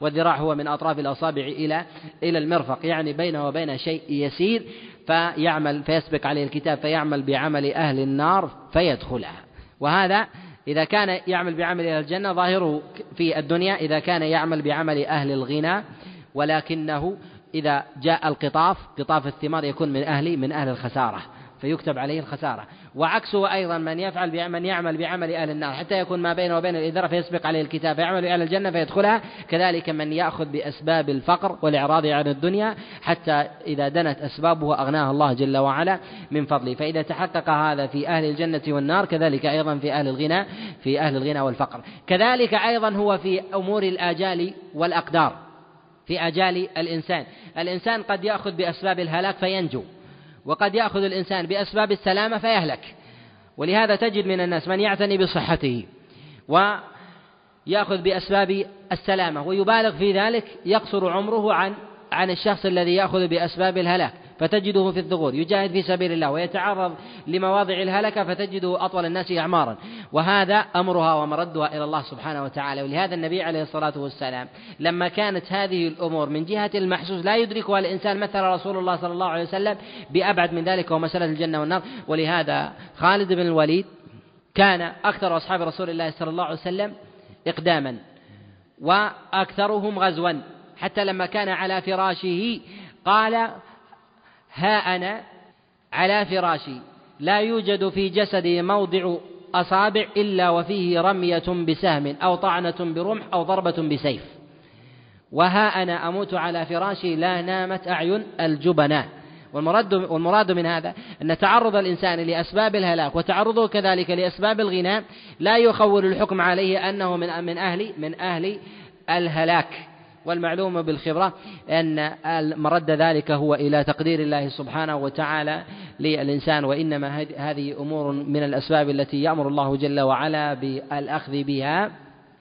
والذراع هو من أطراف الأصابع إلى إلى المرفق يعني بينه وبين شيء يسير فيعمل فيسبق عليه الكتاب فيعمل بعمل أهل النار فيدخلها. وهذا إذا كان يعمل بعمل أهل الجنة ظاهره في الدنيا إذا كان يعمل بعمل أهل الغنى ولكنه إذا جاء القطاف قطاف الثمار يكون من أهل من أهل الخسارة فيكتب عليه الخسارة. وعكسه أيضا من يفعل من يعمل بعمل أهل النار حتى يكون ما بينه وبين الإذرة فيسبق عليه الكتاب فيعمل بأهل الجنة فيدخلها. كذلك من يأخذ بأسباب الفقر والإعراض عن الدنيا حتى إذا دنت أسبابه أغناها الله جل وعلا من فضله. فإذا تحقق هذا في أهل الجنة والنار كذلك أيضا في أهل الغنى في أهل الغنى والفقر. كذلك أيضا هو في أمور الآجال والأقدار في آجال الإنسان. الإنسان قد يأخذ بأسباب الهلاك فينجو. وقد يأخذ الإنسان بأسباب السلامة فيهلك. ولهذا تجد من الناس من يعتني بصحته ويأخذ بأسباب السلامة ويبالغ في ذلك يقصر عمره عن عن الشخص الذي يأخذ بأسباب الهلاك. فتجده في الثغور يجاهد في سبيل الله ويتعرض لمواضع الهلكة فتجده أطول الناس أعمارا. وهذا أمرها ومردها إلى الله سبحانه وتعالى. ولهذا النبي عليه الصلاة والسلام لما كانت هذه الأمور من جهة المحسوس لا يدركها الإنسان مثل رسول الله صلى الله عليه وسلم بأبعد من ذلك ومسألة الجنة والنار. ولهذا خالد بن الوليد كان أكثر أصحاب رسول الله صلى الله عليه وسلم إقداما وأكثرهم غزوا. حتى لما كان على فراشه قال ها أنا على فراشي. لا يوجد في جسدي موضع أصابع إلا وفيه رمية بسهم أو طعنة برمح أو ضربة بسيف. وها أنا أموت على فراشي لا نامت أعين الجبناء والمراد والمراد من هذا أن تعرض الإنسان لأسباب الهلاك وتعرضه كذلك لأسباب الغناء لا يخول الحكم عليه أنه من من أهل من أهل الهلاك. والمعلوم بالخبرة أن مرد ذلك هو إلى تقدير الله سبحانه وتعالى للإنسان وإنما هذه أمور من الأسباب التي يأمر الله جل وعلا بالأخذ بها.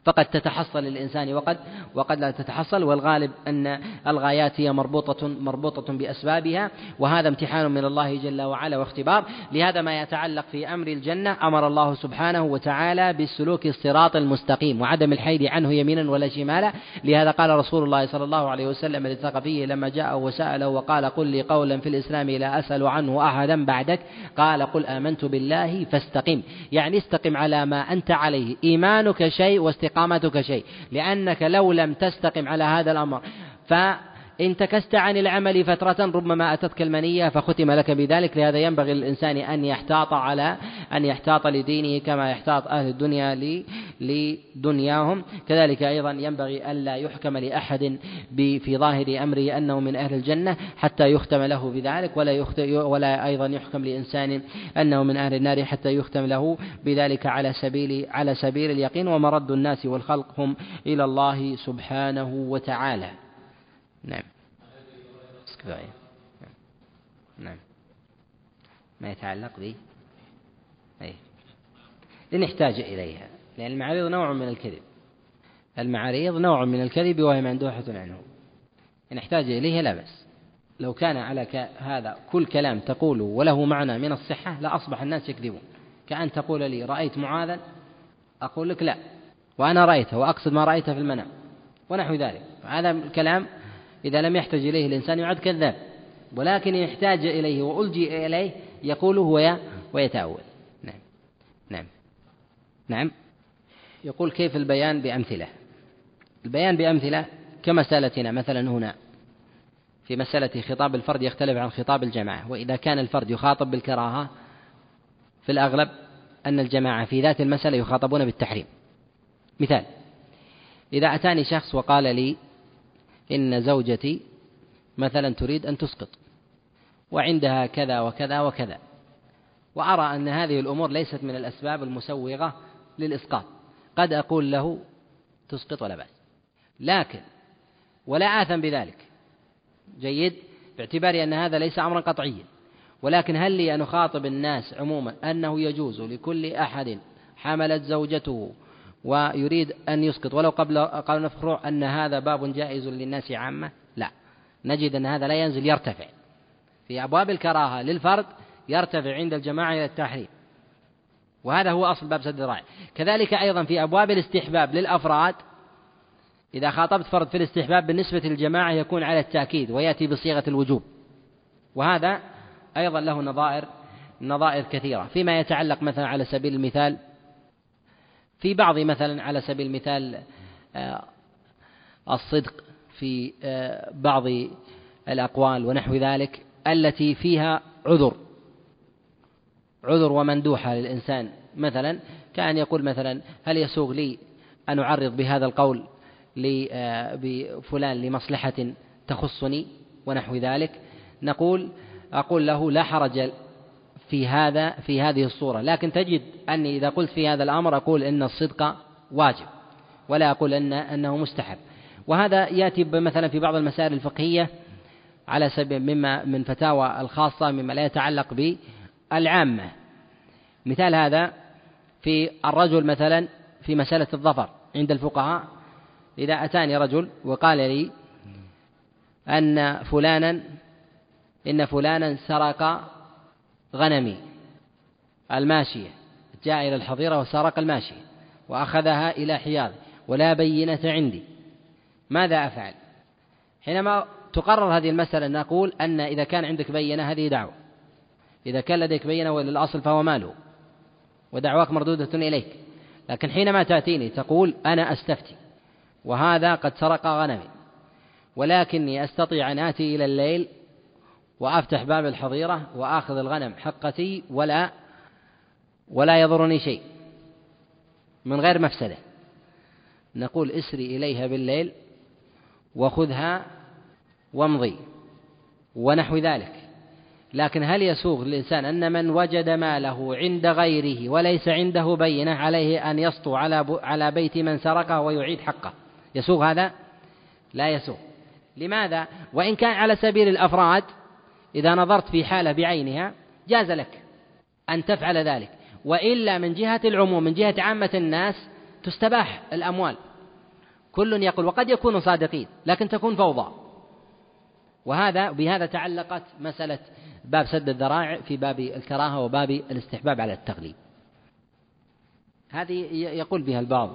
فقد تتحصل للإنسان وقد وقد لا تتحصل والغالب أن الغايات هي مربوطة مربوطة بأسبابها وهذا امتحان من الله جل وعلا واختبار. لهذا ما يتعلق في أمر الجنة أمر الله سبحانه وتعالى بالسلوك الصراط المستقيم وعدم الحيد عنه يمينا ولا شمالا. لهذا قال رسول الله صلى الله عليه وسلم للثقفي لما جاءه وسأله وقال قل لي قولا في الإسلام لا أسأل عنه أحدا بعدك. قال قل آمنت بالله فاستقم. يعني استقم على ما أنت عليه. إيمانك شيء واستقام استقامتك شيء لأنك لو لم تستقم على هذا الأمر. ف إن تكست عن العمل فترة ربما أتتك المنية فختم لك بذلك لهذا ينبغي للإنسان أن يحتاط على أن يحتاط لدينه كما يحتاط أهل الدنيا لدنياهم. كذلك أيضا ينبغي ألا يحكم لأحد في ظاهر أمره أنه من أهل الجنة حتى يختم له بذلك ولا ولا أيضا يحكم لإنسان أنه من أهل النار حتى يختم له بذلك على سبيل على سبيل اليقين. ومرد الناس والخلق هم إلى الله سبحانه وتعالى. نعم. نعم. ما يتعلق به أي لنحتاج إليها لأن المعاريض نوع من الكذب. المعاريض نوع من الكذب وهي مندوحة عنه. إن احتاج إليها لا بأس. لو كان على هذا كل كلام تقوله وله معنى من الصحة لأصبح الناس يكذبون. كأن تقول لي رأيت معاذا؟ أقول لك لا. وأنا رأيته وأقصد ما رأيته في المنام. ونحو ذلك. هذا الكلام إذا لم يحتج إليه الإنسان يعد كذاب. ولكن إن احتاج إليه وألجي إليه يقوله ويتأول. نعم. نعم. يقول كيف البيان بأمثلة؟ البيان بأمثلة كمسألتنا مثلا هنا. في مسألة خطاب الفرد يختلف عن خطاب الجماعة وإذا كان الفرد يخاطب بالكراهة في الأغلب أن الجماعة في ذات المسألة يخاطبون بالتحريم. مثال إذا أتاني شخص وقال لي إن زوجتي مثلا تريد أن تسقط وعندها كذا وكذا وكذا وأرى أن هذه الأمور ليست من الأسباب المسوغة للإسقاط. قد أقول له تسقط ولا بأس. لكن ولا آثم بذلك. جيد؟ باعتبار أن هذا ليس أمرا قطعيا. ولكن هل لي أن أخاطب الناس عموما أنه يجوز لكل أحد حملت زوجته ويريد أن يسقط ولو قبل قال نفخر أن هذا باب جائز للناس عامة؟ لا. نجد أن هذا لا ينزل يرتفع. في أبواب الكراهة للفرد يرتفع عند الجماعة إلى التحريم. وهذا هو أصل باب سد الذرائع كذلك أيضا في أبواب الاستحباب للأفراد إذا خاطبت فرد في الاستحباب بالنسبة للجماعة يكون على التأكيد ويأتي بصيغة الوجوب. وهذا أيضا له نظائر نظائر كثيرة. فيما يتعلق مثلا على سبيل المثال في بعض مثلا على سبيل المثال آه، الصدق في آه، بعض الأقوال ونحو ذلك التي فيها عذر. عذر ومندوحة للإنسان. مثلا كأن يقول مثلا هل يسوغ لي أن أعرض بهذا القول بفلان لمصلحة تخصني ونحو ذلك؟ نقول أقول له لا حرج في هذا في هذه الصورة. لكن تجد أني إذا قلت في هذا الأمر أقول إن الصدق واجب ولا أقول أن أنه مستحب. وهذا يأتي مثلا في بعض المسائل الفقهية على سبيل مما من فتاوى الخاصة مما لا يتعلق بالعامة مثال هذا في الرجل مثلا في مسألة الظفر عند الفقهاء. إذا أتاني رجل وقال لي أن فلانا إن فلانا سرق غنمي الماشية جاء إلى الحظيرة وسرق الماشية وأخذها إلى حياض ولا بينة عندي. ماذا أفعل؟ حينما تقرر هذه المسألة نقول أن إذا كان عندك بينة هذه دعوة. إذا كان لديك بينة وللأصل فهو ماله ودعواك مردودة إليك. لكن حينما تأتيني تقول أنا أستفتي وهذا قد سرق غنمي ولكني أستطيع أن آتي إلى الليل وأفتح باب الحظيرة وآخذ الغنم حقتي ولا ولا يضرني شيء من غير مفسدة. نقول اسري إليها بالليل وخذها وامضي ونحو ذلك. لكن هل يسوغ للإنسان أن من وجد ماله عند غيره وليس عنده بينة عليه أن يسطو على على بيت من سرقه ويعيد حقه؟ يسوغ هذا؟ لا يسوغ. لماذا؟ وإن كان على سبيل الأفراد إذا نظرت في حالة بعينها جاز لك أن تفعل ذلك. وإلا من جهة العموم من جهة عامة الناس تستباح الأموال. كل يقول وقد يكونوا صادقين لكن تكون فوضى. وهذا بهذا تعلقت مسألة باب سد الذرائع في باب الكراهة وباب الاستحباب على التغليب. هذه يقول بها البعض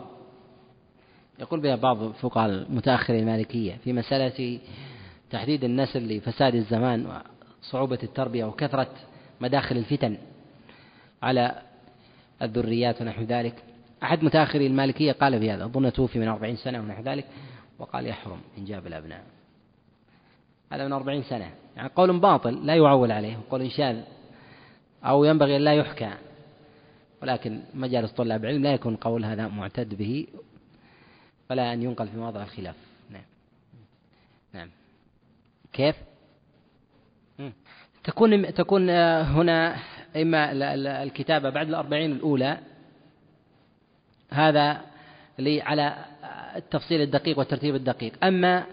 يقول بها بعض فقهاء المتأخرين المالكية في مسألة تحديد النسل لفساد الزمان وصعوبة التربية وكثرة مداخل الفتن على الذريات ونحو ذلك. أحد متأخري المالكية قال في هذا أظن توفي من أربعين سنة ونحو ذلك وقال يحرم إنجاب الأبناء. هذا من أربعين سنة. يعني قول باطل لا يعول عليه قول شاذ أو ينبغي أن لا يحكى. ولكن مجالس طلاب العلم لا يكون قول هذا معتد به ولا أن ينقل في مواضع الخلاف. نعم. نعم. كيف؟ تكون تكون هنا إما الكتابة بعد الأربعين الأولى. هذا لي على التفصيل الدقيق والترتيب الدقيق. أما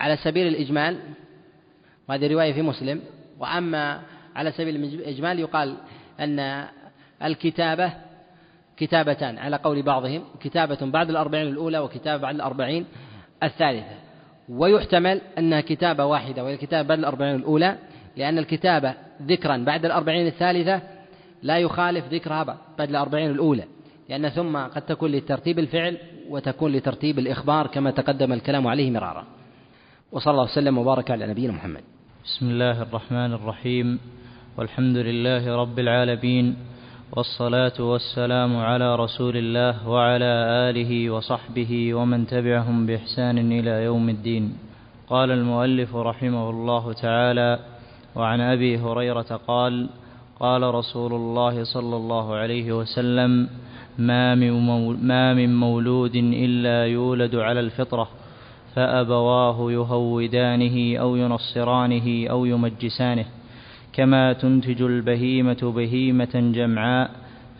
على سبيل الإجمال وهذه رواية في مسلم وأما على سبيل الإجمال يقال أن الكتابة كتابتان على قول بعضهم كتابة بعد الأربعين الأولى وكتابة بعد الأربعين الثالثة. ويحتمل أنها كتابة واحدة وهي الكتابة بعد الأربعين الأولى لأن الكتابة ذكرا بعد الأربعين الثالثة لا يخالف ذكرها بعد الأربعين الأولى. لأن ثم قد تكون لترتيب الفعل وتكون لترتيب الإخبار كما تقدم الكلام عليه مرارا. وصلى الله وسلم وبارك على نبينا محمد. بسم الله الرحمن الرحيم. والحمد لله رب العالمين. والصلاة والسلام على رسول الله وعلى آله وصحبه ومن تبعهم بإحسان إلى يوم الدين. قال المؤلف رحمه الله تعالى وعن أبي هريرة قال قال رسول الله صلى الله عليه وسلم ما من, مولود إلا يولد على الفطرة فأبواه يهودانه أو ينصرانه أو يمجسانه كما تنتج البهيمة بهيمة جمعاء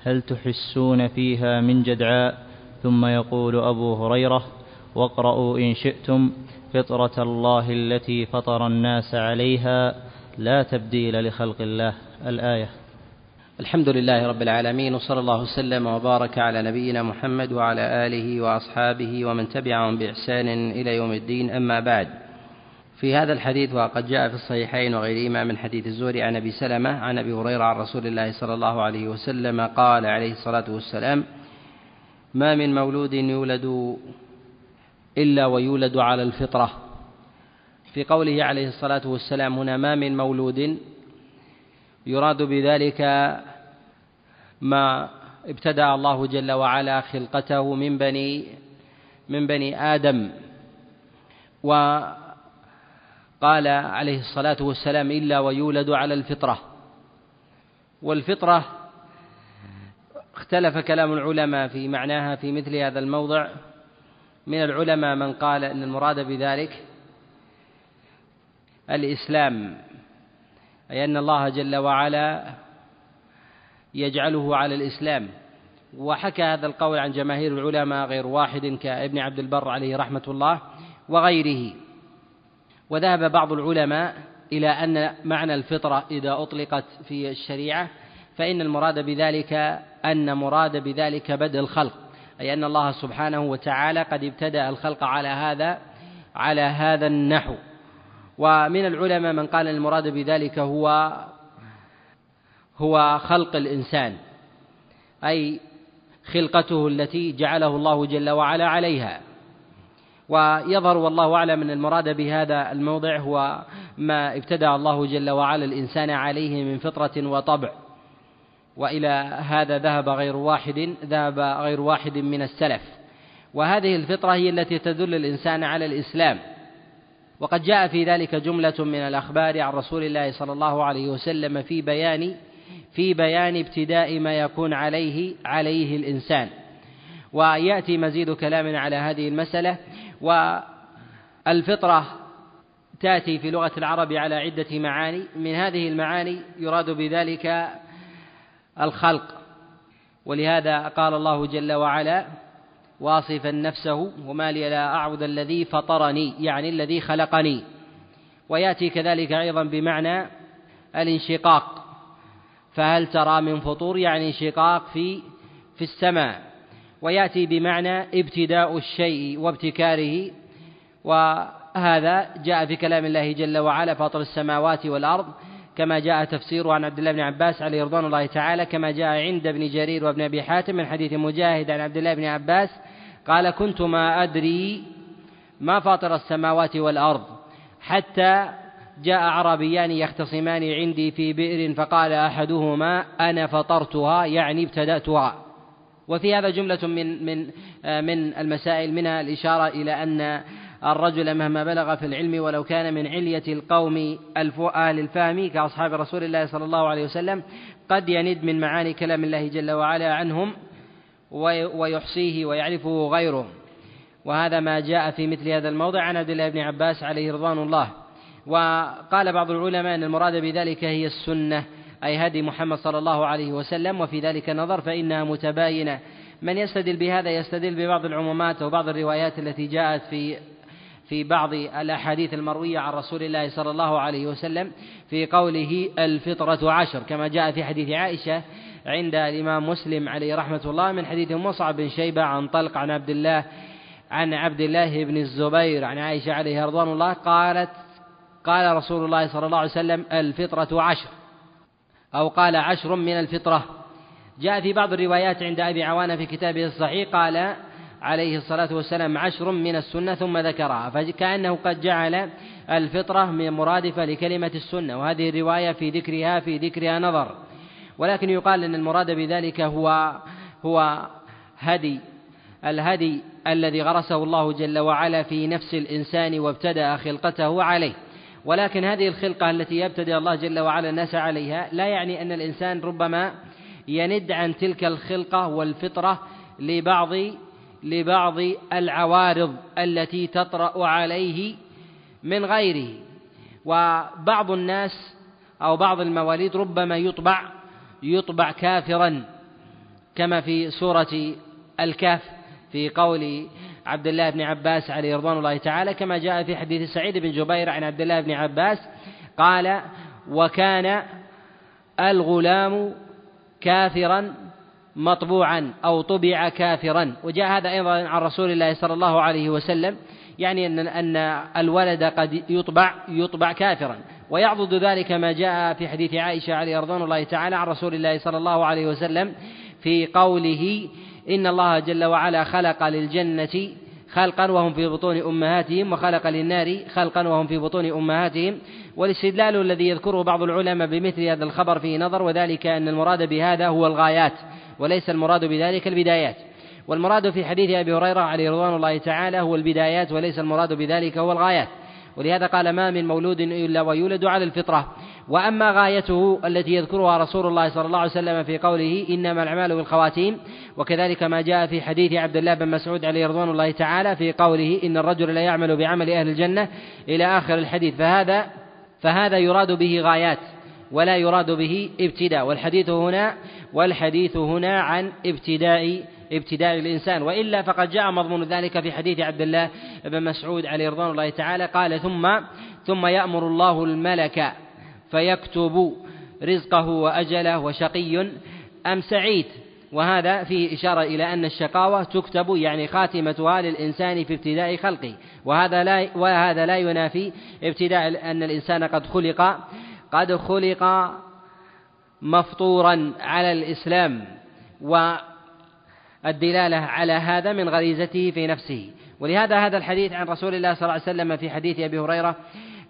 هل تحسون فيها من جدعاء؟ ثم يقول أبو هريرة واقرأوا إن شئتم فطرة الله التي فطر الناس عليها لا تبديل لخلق الله. الآية. الحمد لله رب العالمين وصلى الله وسلم وبارك على نبينا محمد وعلى آله وأصحابه ومن تبعهم بإحسان إلى يوم الدين. أما بعد في هذا الحديث وقد جاء في الصحيحين وغيرهما من حديث الزهري عن أبي سلمة عن أبي هريرة عن رسول الله صلى الله عليه وسلم قال عليه الصلاة والسلام ما من مولود يولد إلا ويولد على الفطرة. في قوله عليه الصلاة والسلام هنا ما من مولود يراد بذلك ما ابتدأ الله جل وعلا خلقته من بني من بني آدم. وقال عليه الصلاة والسلام إلا ويولد على الفطرة. والفطرة اختلف كلام العلماء في معناها في مثل هذا الموضع. من العلماء من قال أن المراد بذلك الإسلام أي أن الله جل وعلا يجعله على الإسلام. وحكى هذا القول عن جماهير العلماء غير واحد كابن عبد البر عليه رحمة الله وغيره. وذهب بعض العلماء إلى أن معنى الفطرة إذا أطلقت في الشريعة فإن المراد بذلك أن مراد بذلك بدء الخلق أي أن الله سبحانه وتعالى قد ابتدأ الخلق على هذا على هذا النحو. ومن العلماء من قال المراد بذلك هو هو خلق الإنسان أي خلقته التي جعله الله جل وعلا عليها. ويظهر والله أعلم أن المراد بهذا الموضع هو ما ابتدأ الله جل وعلا الإنسان عليه من فطرة وطبع. وإلى هذا ذهب غير واحد ذهب غير واحد من السلف. وهذه الفطرة هي التي تدل الإنسان على الإسلام. وقد جاء في ذلك جملة من الأخبار عن رسول الله صلى الله عليه وسلم في بيان في بيان ابتداء ما يكون عليه عليه الإنسان. ويأتي مزيد كلام على هذه المسألة. والفطرة تأتي في لغة العرب على عدة معاني. من هذه المعاني يراد بذلك الخلق. ولهذا قال الله جل وعلا واصفا نفسه وما لي لا أعبد الذي فطرني يعني الذي خلقني. ويأتي كذلك أيضا بمعنى الانشقاق. فهل ترى من فطور يعني انشقاق في في السماء؟ ويأتي بمعنى ابتداء الشيء وابتكاره. وهذا جاء في كلام الله جل وعلا فاطر السماوات والأرض كما جاء تفسيره عن عبد الله بن عباس عليه رضوان الله تعالى كما جاء عند ابن جرير وابن أبي حاتم من حديث مجاهد عن عبد الله بن عباس قال كنت ما أدري ما فاطر السماوات والأرض حتى جاء عربيان يختصمان عندي في بئر فقال أحدهما أنا فطرتها يعني ابتدأتها. وفي هذا جملة من من من المسائل منها الإشارة إلى أن الرجل مهما بلغ في العلم ولو كان من علية القوم أهل الفهم كأصحاب رسول الله صلى الله عليه وسلم قد يند من معاني كلام الله جل وعلا عنهم ويحصيه ويعرفه غيره. وهذا ما جاء في مثل هذا الموضع. عن عبد الله بن عباس عليه رضوان الله. وقال بعض العلماء أن المراد بذلك هي السنة أي هدي محمد صلى الله عليه وسلم وفي ذلك نظر فإنها متباينة. من يستدل بهذا يستدل ببعض العمومات وبعض الروايات التي جاءت في في بعض الأحاديث المروية عن رسول الله صلى الله عليه وسلم في قوله الفطرة عشر كما جاء في حديث عائشة عند الإمام مسلم عليه رحمة الله من حديث مصعب بن شيبة عن طلق عن عبد الله عن عبد الله بن الزبير عن عائشة عليه رضوان الله قالت قال رسول الله صلى الله عليه وسلم الفطرة عشر. أو قال عشر من الفطرة. جاء في بعض الروايات عند أبي عوانة في كتابه الصحيح قال عليه الصلاة والسلام عشر من السنة ثم ذكرها. فكأنه قد جعل الفطرة مرادفة لكلمة السنة. وهذه الرواية في ذكرها في ذكرها نظر. ولكن يقال أن المراد بذلك هو هو هدي الهدي الذي غرسه الله جل وعلا في نفس الإنسان وابتدأ خلقته عليه. ولكن هذه الخلقة التي يبتدئ الله جل وعلا الناس عليها لا يعني أن الإنسان ربما يند عن تلك الخلقة والفطرة لبعض لبعض العوارض التي تطرأ عليه من غيره. وبعض الناس أو بعض المواليد ربما يطبع يطبع كافرا كما في سورة الكهف في قول عبد الله بن عباس عليه رضوان الله تعالى كما جاء في حديث سعيد بن جبير عن عبد الله بن عباس قال وكان الغلام كافرا مطبوعا أو طبع كافرا. وجاء هذا أيضا عن رسول الله صلى الله عليه وسلم يعني أن أن الولد قد يطبع يطبع كافرا. ويعضد ذلك ما جاء في حديث عائشة عليه رضوان الله تعالى عن رسول الله صلى الله عليه وسلم في قوله إن الله جل وعلا خلق للجنة خلقا وهم في بطون أمهاتهم وخلق للنار خلقا وهم في بطون أمهاتهم. والاستدلال الذي يذكره بعض العلماء بمثل هذا الخبر فيه نظر وذلك أن المراد بهذا هو الغايات وليس المراد بذلك البدايات. والمراد في حديث أبي هريرة عليه رضوان الله تعالى هو البدايات وليس المراد بذلك هو الغايات. ولهذا قال ما من مولود إلا ويولد على الفطرة. وأما غايته التي يذكرها رسول الله صلى الله عليه وسلم في قوله إنما الأعمال بالخواتيم وكذلك ما جاء في حديث عبد الله بن مسعود عليه رضوان الله تعالى في قوله إن الرجل لا يعمل بعمل أهل الجنة إلى آخر الحديث. فهذا فهذا يراد به غايات ولا يراد به ابتداء. والحديث هنا والحديث هنا عن ابتداء ابتداء الإنسان وإلا فقد جاء مضمون ذلك في حديث عبد الله بن مسعود عليه رضوان الله تعالى قال ثم ثم يأمر الله الملك فيكتب رزقه وأجله وشقي أم سعيد. وهذا فيه إشارة إلى أن الشقاوة تكتب يعني خاتمتها للإنسان في ابتداء خلقه وهذا لا وهذا لا ينافي ابتداء أن الإنسان قد خلق قد خلق مفطورا على الإسلام والدلالة على هذا من غريزته في نفسه. ولهذا هذا الحديث عن رسول الله صلى الله عليه وسلم في حديث أبي هريرة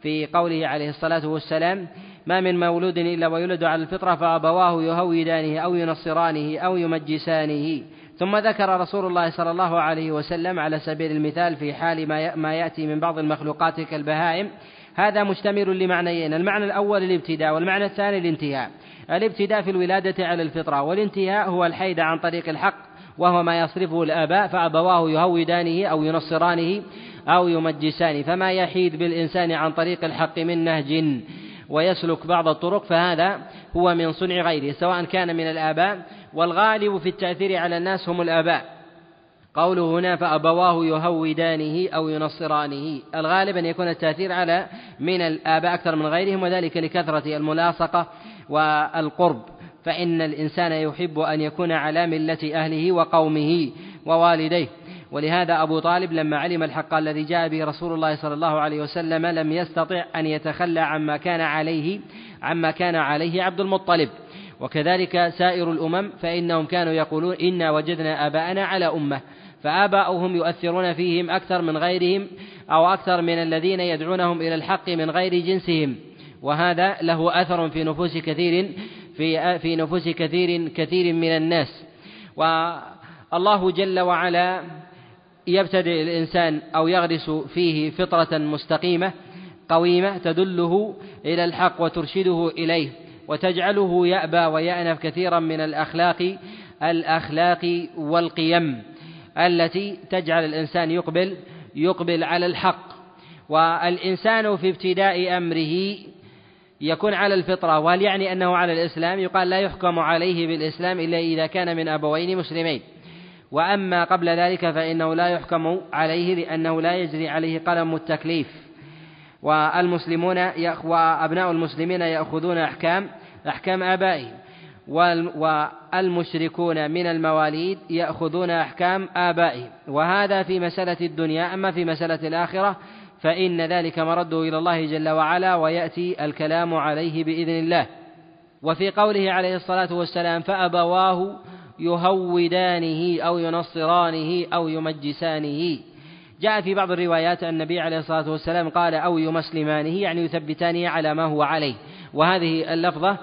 في قوله عليه الصلاة والسلام ما من مولود إلا ويولد على الفطرة فأبواه يهودانه أو ينصرانه أو يمجسانه. ثم ذكر رسول الله صلى الله عليه وسلم على سبيل المثال في حال ما يأتي من بعض المخلوقات كالبهائم. هذا مشتمل لمعنيين المعنى الأول الابتداء والمعنى الثاني الانتهاء. الابتداء في الولادة على الفطرة والانتهاء هو الحيد عن طريق الحق وهو ما يصرفه الآباء فأبواه يهودانه أو ينصرانه أو يمجسانه فما يحيد بالإنسان عن طريق الحق من نهج ويسلك بعض الطرق فهذا هو من صنع غيره. سواء كان من الآباء والغالب في التأثير على الناس هم الآباء. قوله هنا فأبواه يهودانه أو ينصرانه. الغالب أن يكون التأثير على من الآباء أكثر من غيرهم وذلك لكثرة الملاصقة والقرب. فإن الإنسان يحب أن يكون على ملة أهله وقومه ووالديه. ولهذا أبو طالب لما علم الحق الذي جاء به رسول الله صلى الله عليه وسلم لم يستطع أن يتخلى عما كان عليه عما كان عليه عبد المطلب. وكذلك سائر الأمم فإنهم كانوا يقولون إنا وجدنا آباءنا على أمة. فآباؤهم يؤثرون فيهم أكثر من غيرهم أو أكثر من الذين يدعونهم إلى الحق من غير جنسهم. وهذا له أثر في نفوس كثير في في نفوس كثير كثير من الناس. والله جل وعلا يبتدئ الإنسان أو يغرس فيه فطرة مستقيمة قويمة تدله إلى الحق وترشده إليه وتجعله يأبى ويأنف كثيرا من الأخلاق الأخلاق والقيم التي تجعل الإنسان يقبل يقبل على الحق. والإنسان في ابتداء أمره يكون على الفطرة وهل يعني أنه على الإسلام؟ يقال لا يحكم عليه بالإسلام إلا إذا كان من أبوين مسلمين. وأما قبل ذلك فإنه لا يحكم عليه لأنه لا يجري عليه قلم التكليف. والمسلمون وأبناء المسلمين يأخذون أحكام أحكام آبائهم. والمشركون من المواليد يأخذون أحكام آبائهم. وهذا في مسألة الدنيا أما في مسألة الآخرة فإن ذلك مرده إلى الله جل وعلا ويأتي الكلام عليه بإذن الله. وفي قوله عليه الصلاة والسلام فأبواه يهودانه أو ينصرانه أو يمجسانه. جاء في بعض الروايات أن النبي عليه الصلاة والسلام قال أو يمسلمانه يعني يثبتانه على ما هو عليه. وهذه اللفظة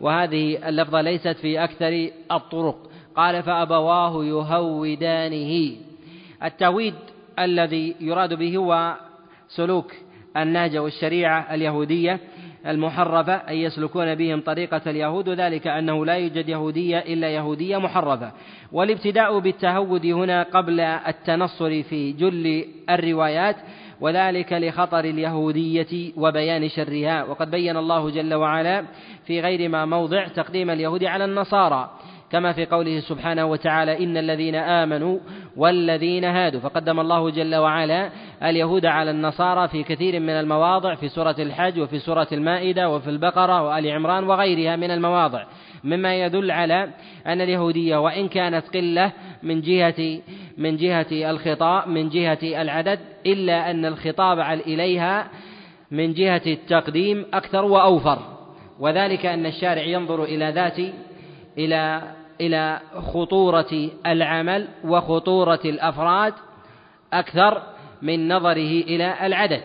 وهذه اللفظة ليست في أكثر الطرق. قال فأبواه يهودانه. التهويد الذي يراد به هو سلوك النهج والشريعة اليهودية المحرفة أن يسلكون بهم طريقة اليهود وذلك أنه لا يوجد يهودية إلا يهودية محرفة. والابتداء بالتهود هنا قبل التنصر في جل الروايات وذلك لخطر اليهودية وبيان شرها. وقد بين الله جل وعلا في غير ما موضع تقديم اليهود على النصارى. كما في قوله سبحانه وتعالى إن الذين آمنوا والذين هادوا. فقدم الله جل وعلا اليهود على النصارى في كثير من المواضع في سورة الحج وفي سورة المائدة وفي البقرة وآل عمران وغيرها من المواضع. مما يدل على أن اليهودية وإن كانت قلة من جهة من جهة الخطاب من جهة العدد إلا أن الخطاب إليها من جهة التقديم أكثر وأوفر. وذلك أن الشارع ينظر إلى ذات إلى إلى خطورة العمل وخطورة الأفراد أكثر من نظره إلى العدد.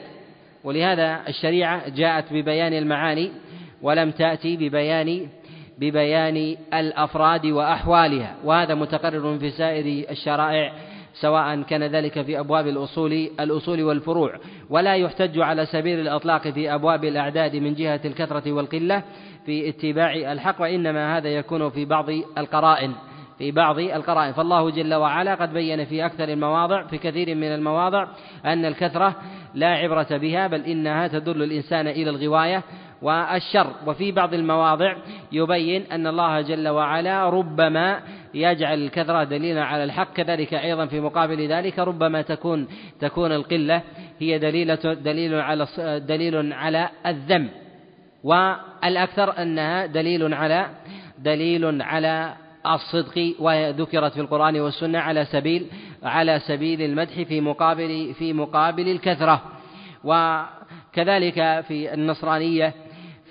ولهذا الشريعة جاءت ببيان المعاني ولم تأتي ببيان ببيان الأفراد وأحوالها. وهذا متقرر في سائر الشرائع سواء كان ذلك في أبواب الأصول الأصول والفروع. ولا يحتج على سبيل الإطلاق في أبواب الأعداد من جهة الكثرة والقلة. في اتباع الحق وإنما هذا يكون في بعض القرائن في بعض القرائن. فالله جل وعلا قد بين في أكثر المواضع في كثير من المواضع أن الكثرة لا عبرة بها بل إنها تدل الإنسان إلى الغواية والشر. وفي بعض المواضع يبين أن الله جل وعلا ربما يجعل الكثرة دليلا على الحق كذلك أيضا في مقابل ذلك ربما تكون تكون القلة هي دليلة دليل على دليل على الذم والأكثر أنها دليل على دليل على الصدق وذكرت في القرآن والسنة على سبيل على سبيل المدح في مقابل في مقابل الكثرة. وكذلك في النصرانية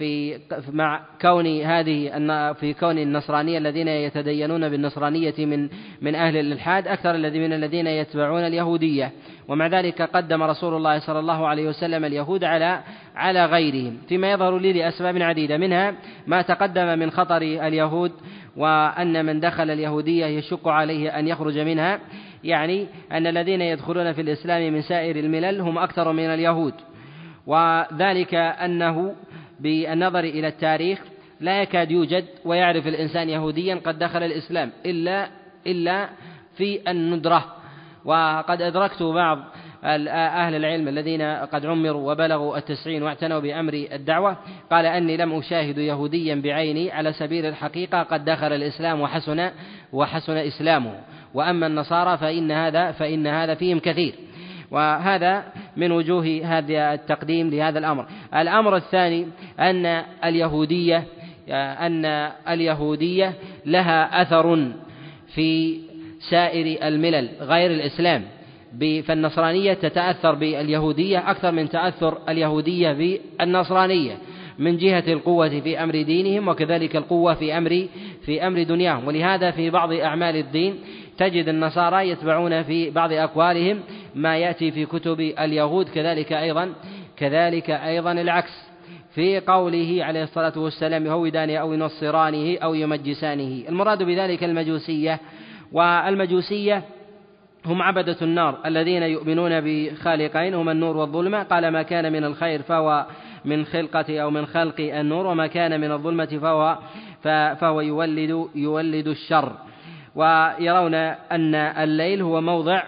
في مع كون هذه في كون النصرانية الذين يتدينون بالنصرانية من من أهل الإلحاد أكثر من الذين يتبعون اليهودية. ومع ذلك قدم رسول الله صلى الله عليه وسلم اليهود على على غيرهم. فيما يظهر لي لأسباب عديدة. منها ما تقدم من خطر اليهود وأن من دخل اليهودية يشق عليه أن يخرج منها. يعني أن الذين يدخلون في الإسلام من سائر الملل هم أكثر من اليهود. وذلك أنه بالنظر إلى التاريخ لا يكاد يوجد ويعرف الإنسان يهوديا قد دخل الإسلام إلا إلا في الندرة. وقد أدركت بعض أهل العلم الذين قد عمروا وبلغوا التسعين واعتنوا بأمر الدعوة قال أني لم أشاهد يهوديا بعيني على سبيل الحقيقة قد دخل الإسلام وحسن وحسن إسلامه. وأما النصارى فإن هذا فإن هذا فيهم كثير. وهذا من وجوه هذا التقديم لهذا الأمر. الأمر الثاني أن اليهودية أن اليهودية لها أثر في سائر الملل غير الإسلام. فالنصرانية تتأثر باليهودية أكثر من تأثر اليهودية بالنصرانية من جهة القوة في أمر دينهم وكذلك القوة في أمر في أمر دنياهم. ولهذا في بعض أعمال الدين تجد النصارى يتبعون في بعض أقوالهم ما يأتي في كتب اليهود كذلك أيضا كذلك أيضا العكس. في قوله عليه الصلاة والسلام يهودانه أو ينصرانه أو يمجسانه. المراد بذلك المجوسية. والمجوسية هم عبدة النار الذين يؤمنون بخالقين هما النور والظلمة. قال ما كان من الخير فهو من خلقة أو من خلق النور وما كان من الظلمة فهو فهو يولد يولد الشر. ويرون أن الليل هو موضع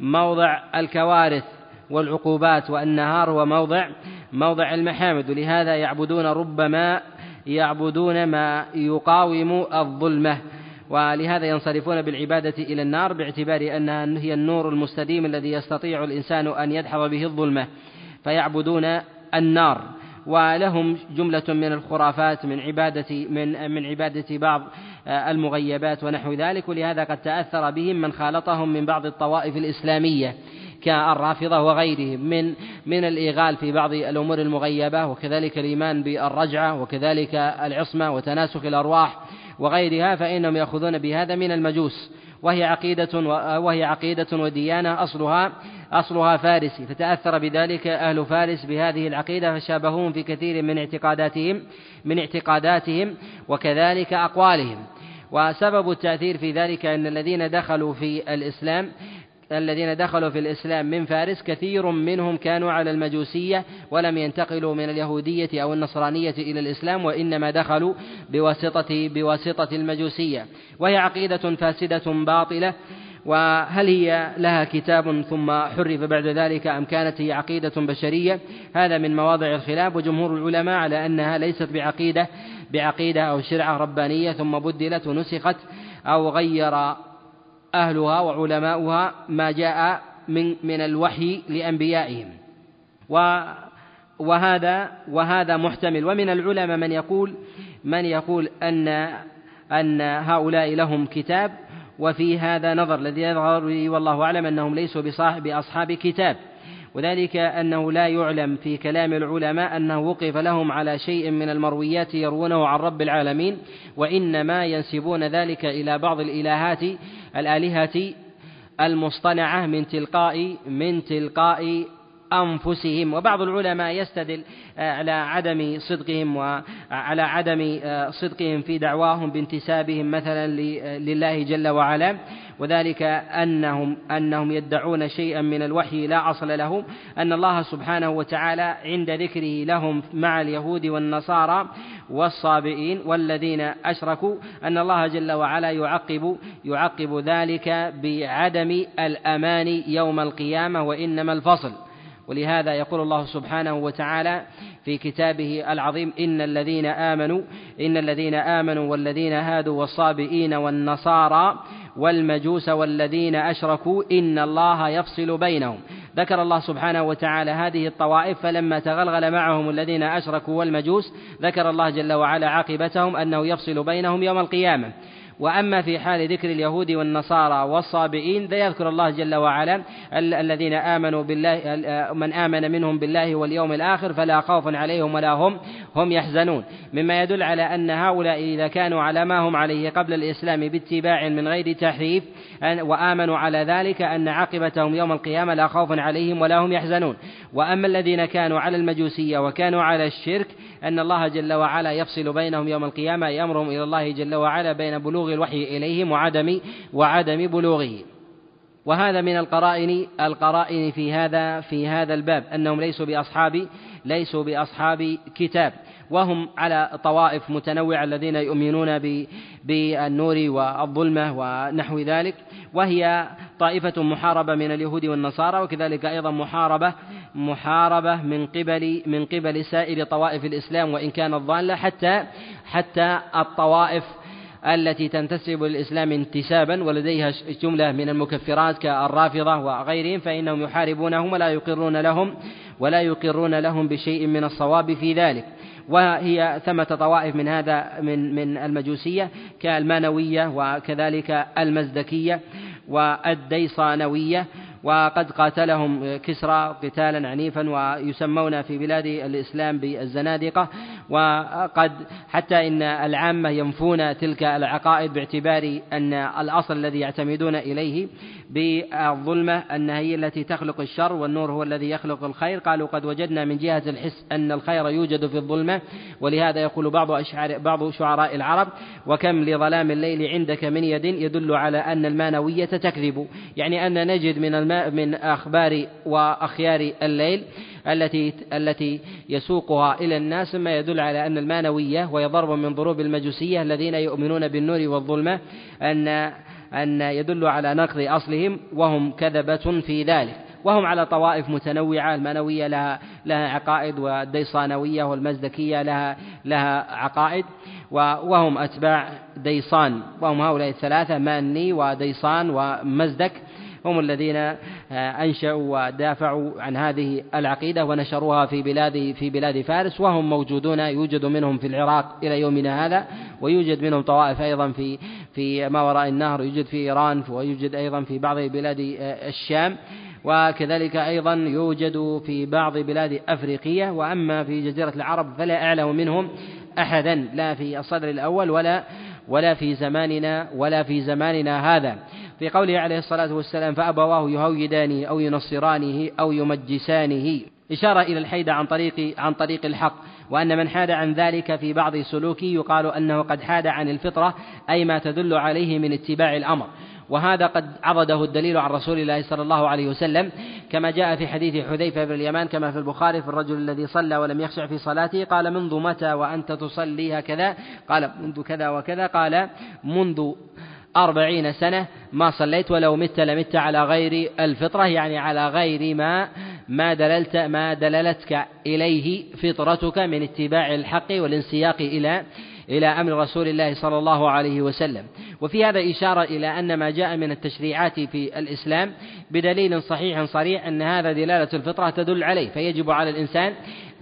موضع الكوارث والعقوبات والنهار هو موضع موضع المحامد. ولهذا يعبدون ربما يعبدون ما يقاوم الظلمة. ولهذا ينصرفون بالعبادة إلى النار باعتبار أنها هي النور المستديم الذي يستطيع الإنسان أن يدحض به الظلمة. فيعبدون النار. ولهم جملة من الخرافات من عبادة من من عبادة بعض. المغيبات ونحو ذلك ولهذا قد تأثر بهم من خالطهم من بعض الطوائف الإسلامية كالرافضة وغيرهم من من الإيغال في بعض الأمور المغيبة وكذلك الإيمان بالرجعة وكذلك العصمة وتناسخ الأرواح وغيرها فإنهم يأخذون بهذا من المجوس. وهي عقيدة وهي عقيدة وديانة أصلها أصلها فارسي. فتأثر بذلك أهل فارس بهذه العقيدة فشابهوهم في كثير من اعتقاداتهم من اعتقاداتهم وكذلك أقوالهم. وسبب التأثير في ذلك أن الذين دخلوا في الإسلام الذين دخلوا في الإسلام من فارس كثير منهم كانوا على المجوسية ولم ينتقلوا من اليهودية أو النصرانية إلى الإسلام وإنما دخلوا بواسطة بواسطة المجوسية. وهي عقيدة فاسدة باطلة وهل هي لها كتاب ثم حرف بعد ذلك أم كانت هي عقيدة بشرية؟ هذا من مواضع الخلاف. وجمهور العلماء على أنها ليست بعقيدة بعقيدة أو شرعة ربانية ثم بدلت ونسخت أو غير أهلها وعلماؤها ما جاء من من الوحي لأنبيائهم. وهذا وهذا محتمل. ومن العلماء من يقول من يقول أن أن هؤلاء لهم كتاب وفي هذا نظر الذي يظهر لي والله أعلم أنهم ليسوا بصاحب أصحاب كتاب. وذلك أنه لا يعلم في كلام العلماء أنه وقف لهم على شيء من المرويات يروونه عن رب العالمين وإنما ينسبون ذلك إلى بعض الإلهات الآلهة المصطنعة من تلقاء من تلقاء أنفسهم وبعض العلماء يستدل آه، على عدم صدقهم وعلى عدم آه، صدقهم في دعواهم بانتسابهم مثلا لله جل وعلا. وذلك أنهم أنهم يدعون شيئا من الوحي لا أصل له. أن الله سبحانه وتعالى عند ذكره لهم مع اليهود والنصارى والصابئين والذين أشركوا أن الله جل وعلا يعقب يعقب ذلك بعدم الأمان يوم القيامة وإنما الفصل. ولهذا يقول الله سبحانه وتعالى في كتابه العظيم إن الذين آمنوا إن الذين آمنوا والذين هادوا والصابئين والنصارى والمجوس والذين أشركوا إن الله يفصل بينهم. ذكر الله سبحانه وتعالى هذه الطوائف فلما تغلغل معهم الذين أشركوا والمجوس ذكر الله جل وعلا عاقبتهم أنه يفصل بينهم يوم القيامة. وأما في حال ذكر اليهود والنصارى والصابئين فيذكر الله جل وعلا الذين آمنوا بالله من آمن منهم بالله واليوم الآخر فلا خوف عليهم ولا هم هم يحزنون. مما يدل على أن هؤلاء إذا كانوا على ما هم عليه قبل الإسلام باتباع من غير تحريف وآمنوا على ذلك أن عاقبتهم يوم القيامة لا خوف عليهم ولا هم يحزنون. وأما الذين كانوا على المجوسية وكانوا على الشرك أن الله جل وعلا يفصل بينهم يوم القيامة يأمرهم إلى الله جل وعلا بين بلوغ الوحي إليهم وعدم وعدم بلوغه. وهذا من القرائن القرائن في هذا في هذا الباب أنهم ليسوا بأصحاب ليسوا بأصحاب كتاب. وهم على طوائف متنوعة الذين يؤمنون بالنور والظلمة ونحو ذلك وهي طائفة محاربة من اليهود والنصارى وكذلك أيضا محاربة محاربة من قبل من قبل سائر طوائف الإسلام وإن كانت ضالة حتى حتى الطوائف التي تنتسب للإسلام انتسابا ولديها جملة من المكفرات كالرافضة وغيرهم فإنهم يحاربونهم ولا يقرون لهم ولا يقرون لهم بشيء من الصواب في ذلك. وهي ثمة طوائف من هذا من من المجوسية كالمانوية وكذلك المزدكية والديصانوية. وقد قاتلهم كسرى قتالا عنيفا ويسمون في بلاد الإسلام بالزنادقة. وقد حتى إن العامة ينفون تلك العقائد باعتبار أن الأصل الذي يعتمدون إليه بالظلمة أنها هي التي تخلق الشر والنور هو الذي يخلق الخير. قالوا قد وجدنا من جهة الحس أن الخير يوجد في الظلمة ولهذا يقول بعض أشعار بعض شعراء العرب وكم لظلام الليل عندك من يد يدل على أن المانوية تكذب. يعني أن نجد من الماء من أخبار وأخيار الليل التي التي يسوقها إلى الناس ما يدل على أن المانوية وهي ضرب من ضروب المجوسية الذين يؤمنون بالنور والظلمة أن أن يدل على نقض أصلهم وهم كذبة في ذلك. وهم على طوائف متنوعة المانوية لها لها عقائد والديصانوية والمزدكية لها لها عقائد وهم أتباع ديصان. وهم هؤلاء الثلاثة ماني وديصان ومزدك. هم الذين آه، أنشأوا ودافعوا عن هذه العقيدة ونشروها في بلاد في بلاد فارس وهم موجودون يوجد منهم في العراق إلى يومنا هذا ويوجد منهم طوائف أيضا في في ما وراء النهر يوجد في إيران ويوجد أيضا في بعض بلاد آه، الشام وكذلك أيضا يوجد في بعض بلاد أفريقية وأما في جزيرة العرب فلا أعلم منهم أحدا لا في الصدر الأول ولا ولا في زماننا ولا في زماننا هذا. في قوله عليه الصلاة والسلام فأبواه يهودانه أو ينصرانه أو يمجسانه إشارة إلى الحيد عن طريق عن طريق الحق وأن من حاد عن ذلك في بعض سلوكه يقال أنه قد حاد عن الفطرة أي ما تدل عليه من اتباع الأمر. وهذا قد عضده الدليل عن رسول الله صلى الله عليه وسلم كما جاء في حديث حذيفة بن اليمان كما في البخاري في الرجل الذي صلى ولم يخشع في صلاته قال منذ متى وأنت تصلي هكذا؟ قال منذ كذا وكذا. قال منذ أربعين سنة ما صليت ولو مت لمت على غير الفطرة يعني على غير ما ما دللت ما دللتك إليه فطرتك من اتباع الحق والانسياق إلى إلى أمر رسول الله صلى الله عليه وسلم. وفي هذا إشارة إلى أن ما جاء من التشريعات في الإسلام بدليل صحيح صريح أن هذا دلالة الفطرة تدل عليه فيجب على الإنسان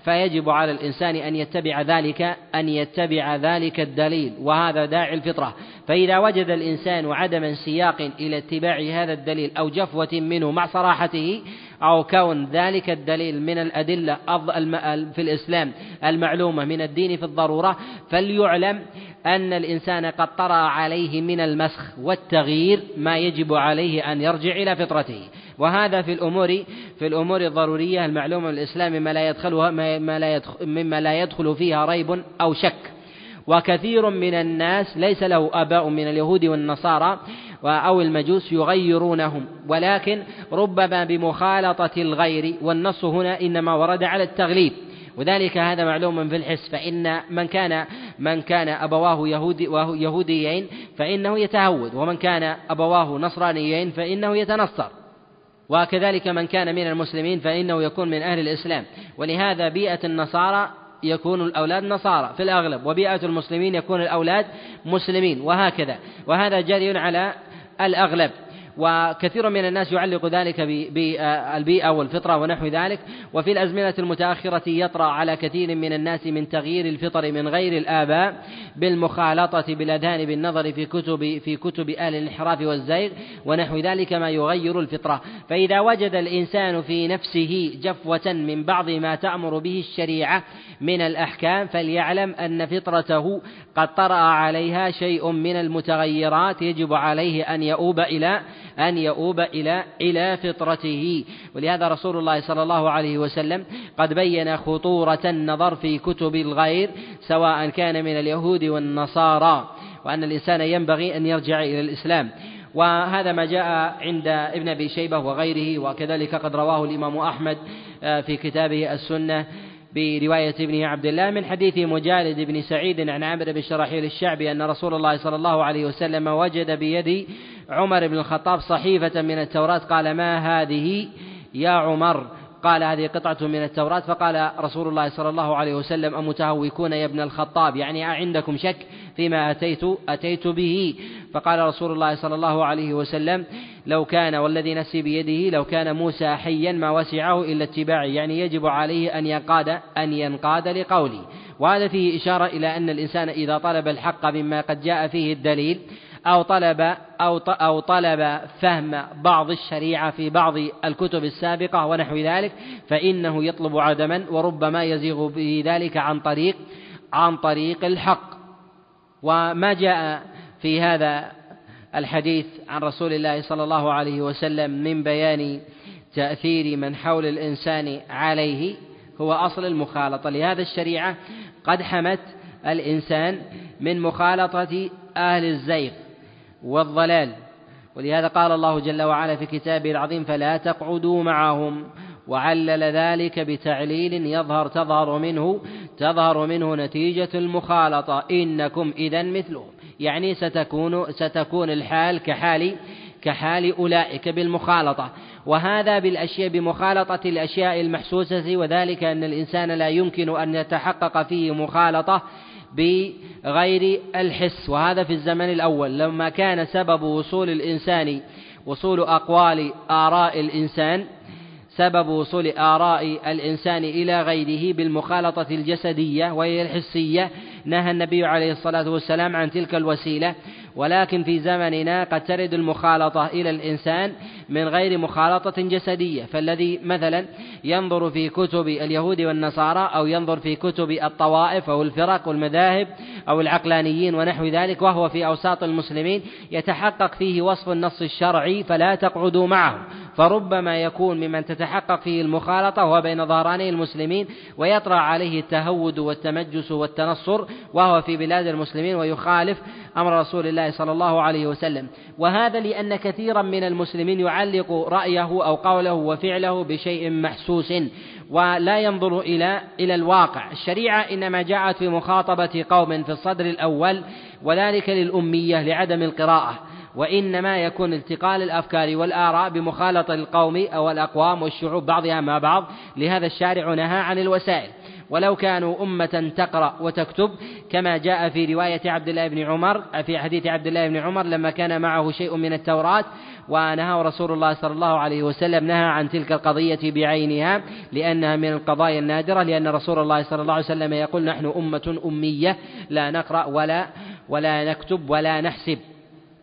فيجب على الإنسان أن يتبع ذلك أن يتبع ذلك الدليل وهذا داعي الفطرة. فإذا وجد الإنسان عدم انسياق إلى اتباع هذا الدليل أو جفوة منه مع صراحته أو كون ذلك الدليل من الأدلة في الإسلام المعلومة من الدين في الضرورة فليعلم أن الإنسان قد طرأ عليه من المسخ والتغيير ما يجب عليه أن يرجع إلى فطرته. وهذا في الأمور في الأمور الضرورية المعلومة الإسلام مما لا يدخلها ما لا يدخل مما لا يدخل فيها ريب أو شك. وكثير من الناس ليس له آباء من اليهود والنصارى أو المجوس يغيرونهم. ولكن ربما بمخالطة الغير والنص هنا إنما ورد على التغليب. وذلك هذا معلوم في الحس. فإن من كان من كان أبواه يهودي يهوديين فإنه يتهود. ومن كان أبواه نصرانيين فإنه يتنصر. وكذلك من كان من المسلمين فإنه يكون من أهل الإسلام. ولهذا بيئة النصارى يكون الأولاد نصارى في الأغلب وبيئة المسلمين يكون الأولاد مسلمين وهكذا. وهذا جاري على الأغلب. وكثير من الناس يعلق ذلك بالبيئة والفطرة ونحو ذلك. وفي الأزمنة المتأخرة يطرأ على كثير من الناس من تغيير الفطر من غير الآباء بالمخالطة بالأذهان بالنظر في كتب في كتب أهل الانحراف والزيغ ونحو ذلك ما يغير الفطرة. فإذا وجد الإنسان في نفسه جفوة من بعض ما تأمر به الشريعة من الأحكام فليعلم أن فطرته قد طرأ عليها شيء من المتغيرات يجب عليه أن يؤوب إلى أن يؤوب إلى إلى فطرته. ولهذا رسول الله صلى الله عليه وسلم قد بين خطورة النظر في كتب الغير سواء كان من اليهود والنصارى وأن الإنسان ينبغي أن يرجع إلى الإسلام. وهذا ما جاء عند ابن أبي شيبة وغيره وكذلك قد رواه الإمام أحمد آه، في كتابه السنة برواية ابنه عبد الله من حديث مجالد بن سعيد عن عمرو بن شراحيل الشعبي أن رسول الله صلى الله عليه وسلم وجد بيد عمر بن الخطاب صحيفة من التوراة قال ما هذه يا عمر؟ قال هذه قطعة من التوراة. فقال رسول الله صلى الله عليه وسلم أمتهوكون يا ابن الخطاب يعني أعندكم شك فيما أتيت أتيت به. فقال رسول الله صلى الله عليه وسلم لو كان والذي نفسي بيده لو كان موسى حيا ما وسعه إلا اتباعي يعني يجب عليه أن ينقاد أن ينقاد لقولي. وهذا فيه إشارة إلى أن الإنسان إذا طلب الحق مما قد جاء فيه الدليل أو طلب أو أو طلب فهم بعض الشريعة في بعض الكتب السابقة ونحو ذلك فإنه يطلب عدما وربما يزيغ به ذلك عن طريق عن طريق الحق. وما جاء في هذا الحديث عن رسول الله صلى الله عليه وسلم من بيان تأثير من حول الإنسان عليه هو أصل المخالطة. لهذا الشريعة قد حمت الإنسان من مخالطة أهل الزيغ. والضلال. ولهذا قال الله جل وعلا في كتابه العظيم فلا تقعدوا معهم. وعلل ذلك بتعليل يظهر تظهر منه تظهر منه نتيجة المخالطة. إنكم إذا مثلهم. يعني ستكون ستكون الحال كحال كحال أولئك بالمخالطة. وهذا بالأشياء بمخالطة الأشياء المحسوسة وذلك أن الإنسان لا يمكن أن يتحقق فيه مخالطة. بغير الحس وهذا في الزمن الأول. لما كان سبب وصول الإنسان وصول أقوال آراء الإنسان سبب وصول آراء الإنسان إلى غيره بالمخالطة الجسدية وهي الحسية نهى النبي عليه الصلاة والسلام عن تلك الوسيلة. ولكن في زمننا قد ترد المخالطة إلى الإنسان من غير مخالطة جسدية فالذي مثلا ينظر في كتب اليهود والنصارى أو ينظر في كتب الطوائف أو الفرق والمذاهب أو العقلانيين ونحو ذلك وهو في أوساط المسلمين يتحقق فيه وصف النص الشرعي فلا تقعدوا معه. فربما يكون ممن تتحقق فيه المخالطة وهو بين ظهراني المسلمين ويطرأ عليه التهود والتمجس والتنصر وهو في بلاد المسلمين ويخالف أمر رسول الله صلى الله عليه وسلم. وهذا لأن كثيرا من المسلمين يعلق رأيه أو قوله وفعله بشيء محسوس ولا ينظر إلى إلى الواقع. الشريعة إنما جاءت في مخاطبة قوم في الصدر الأول وذلك للأمية لعدم القراءة. وإنما يكون التقال الأفكار والآراء بمخالطة القوم أو الأقوام والشعوب بعضها مع بعض لهذا الشارع نهى عن الوسائل. ولو كانوا أمة تقرأ وتكتب كما جاء في رواية عبد الله بن عمر في حديث عبد الله بن عمر لما كان معه شيء من التوراة ونهى رسول الله صلى الله عليه وسلم نهى عن تلك القضية بعينها لأنها من القضايا النادرة لأن رسول الله صلى الله عليه وسلم يقول نحن أمة أمية لا نقرأ ولا ولا نكتب ولا نحسب.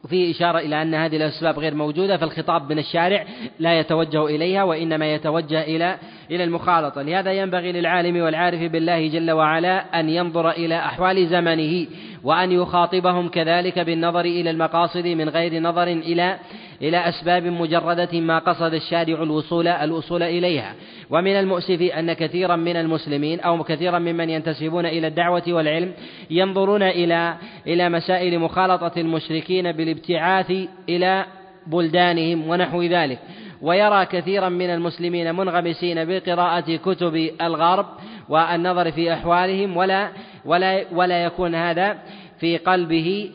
وفيه إشارة إلى أن هذه الأسباب غير موجودة فالخطاب من الشارع لا يتوجه إليها وإنما يتوجه إلى إلى المخالطة. لهذا ينبغي للعالم والعارف بالله جل وعلا أن ينظر إلى أحوال زمنه. وأن يخاطبهم كذلك بالنظر إلى المقاصد من غير نظر إلى إلى أسباب مجردة ما قصد الشارع الوصول الوصول إليها. ومن المؤسف أن كثيرا من المسلمين أو كثيرا ممن ينتسبون إلى الدعوة والعلم ينظرون إلى إلى مسائل مخالطة المشركين بالابتعاث إلى بلدانهم ونحو ذلك. ويرى كثيرا من المسلمين منغمسين بقراءة كتب الغرب والنظر في أحوالهم ولا ولا ولا يكون هذا في قلبه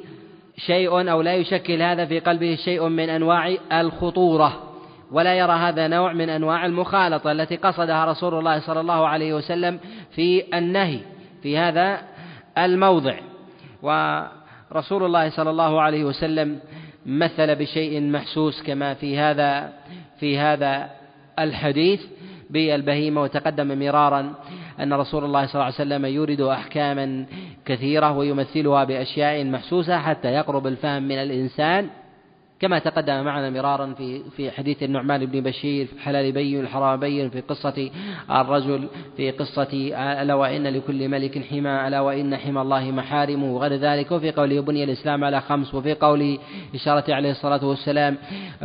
شيء أو لا يشكل هذا في قلبه شيء من أنواع الخطورة. ولا يرى هذا نوع من أنواع المخالطة التي قصدها رسول الله صلى الله عليه وسلم في النهي في هذا الموضع. ورسول الله صلى الله عليه وسلم مثل بشيء محسوس كما في هذا في هذا الحديث بالبهيمة وتقدم مرارا أن رسول الله صلى الله عليه وسلم يورد أحكاما كثيرة ويمثلها بأشياء محسوسة حتى يقرب الفهم من الإنسان كما تقدم معنا مرارا في في حديث النعمان بن بشير في الحلال بين الحرام بين في قصة الرجل في قصة ألا وإن لكل ملك حمى ألا وإن حمى الله محارمه وغير ذلك. وفي قوله بني الإسلام على خمس وفي قوله إشارة عليه الصلاة والسلام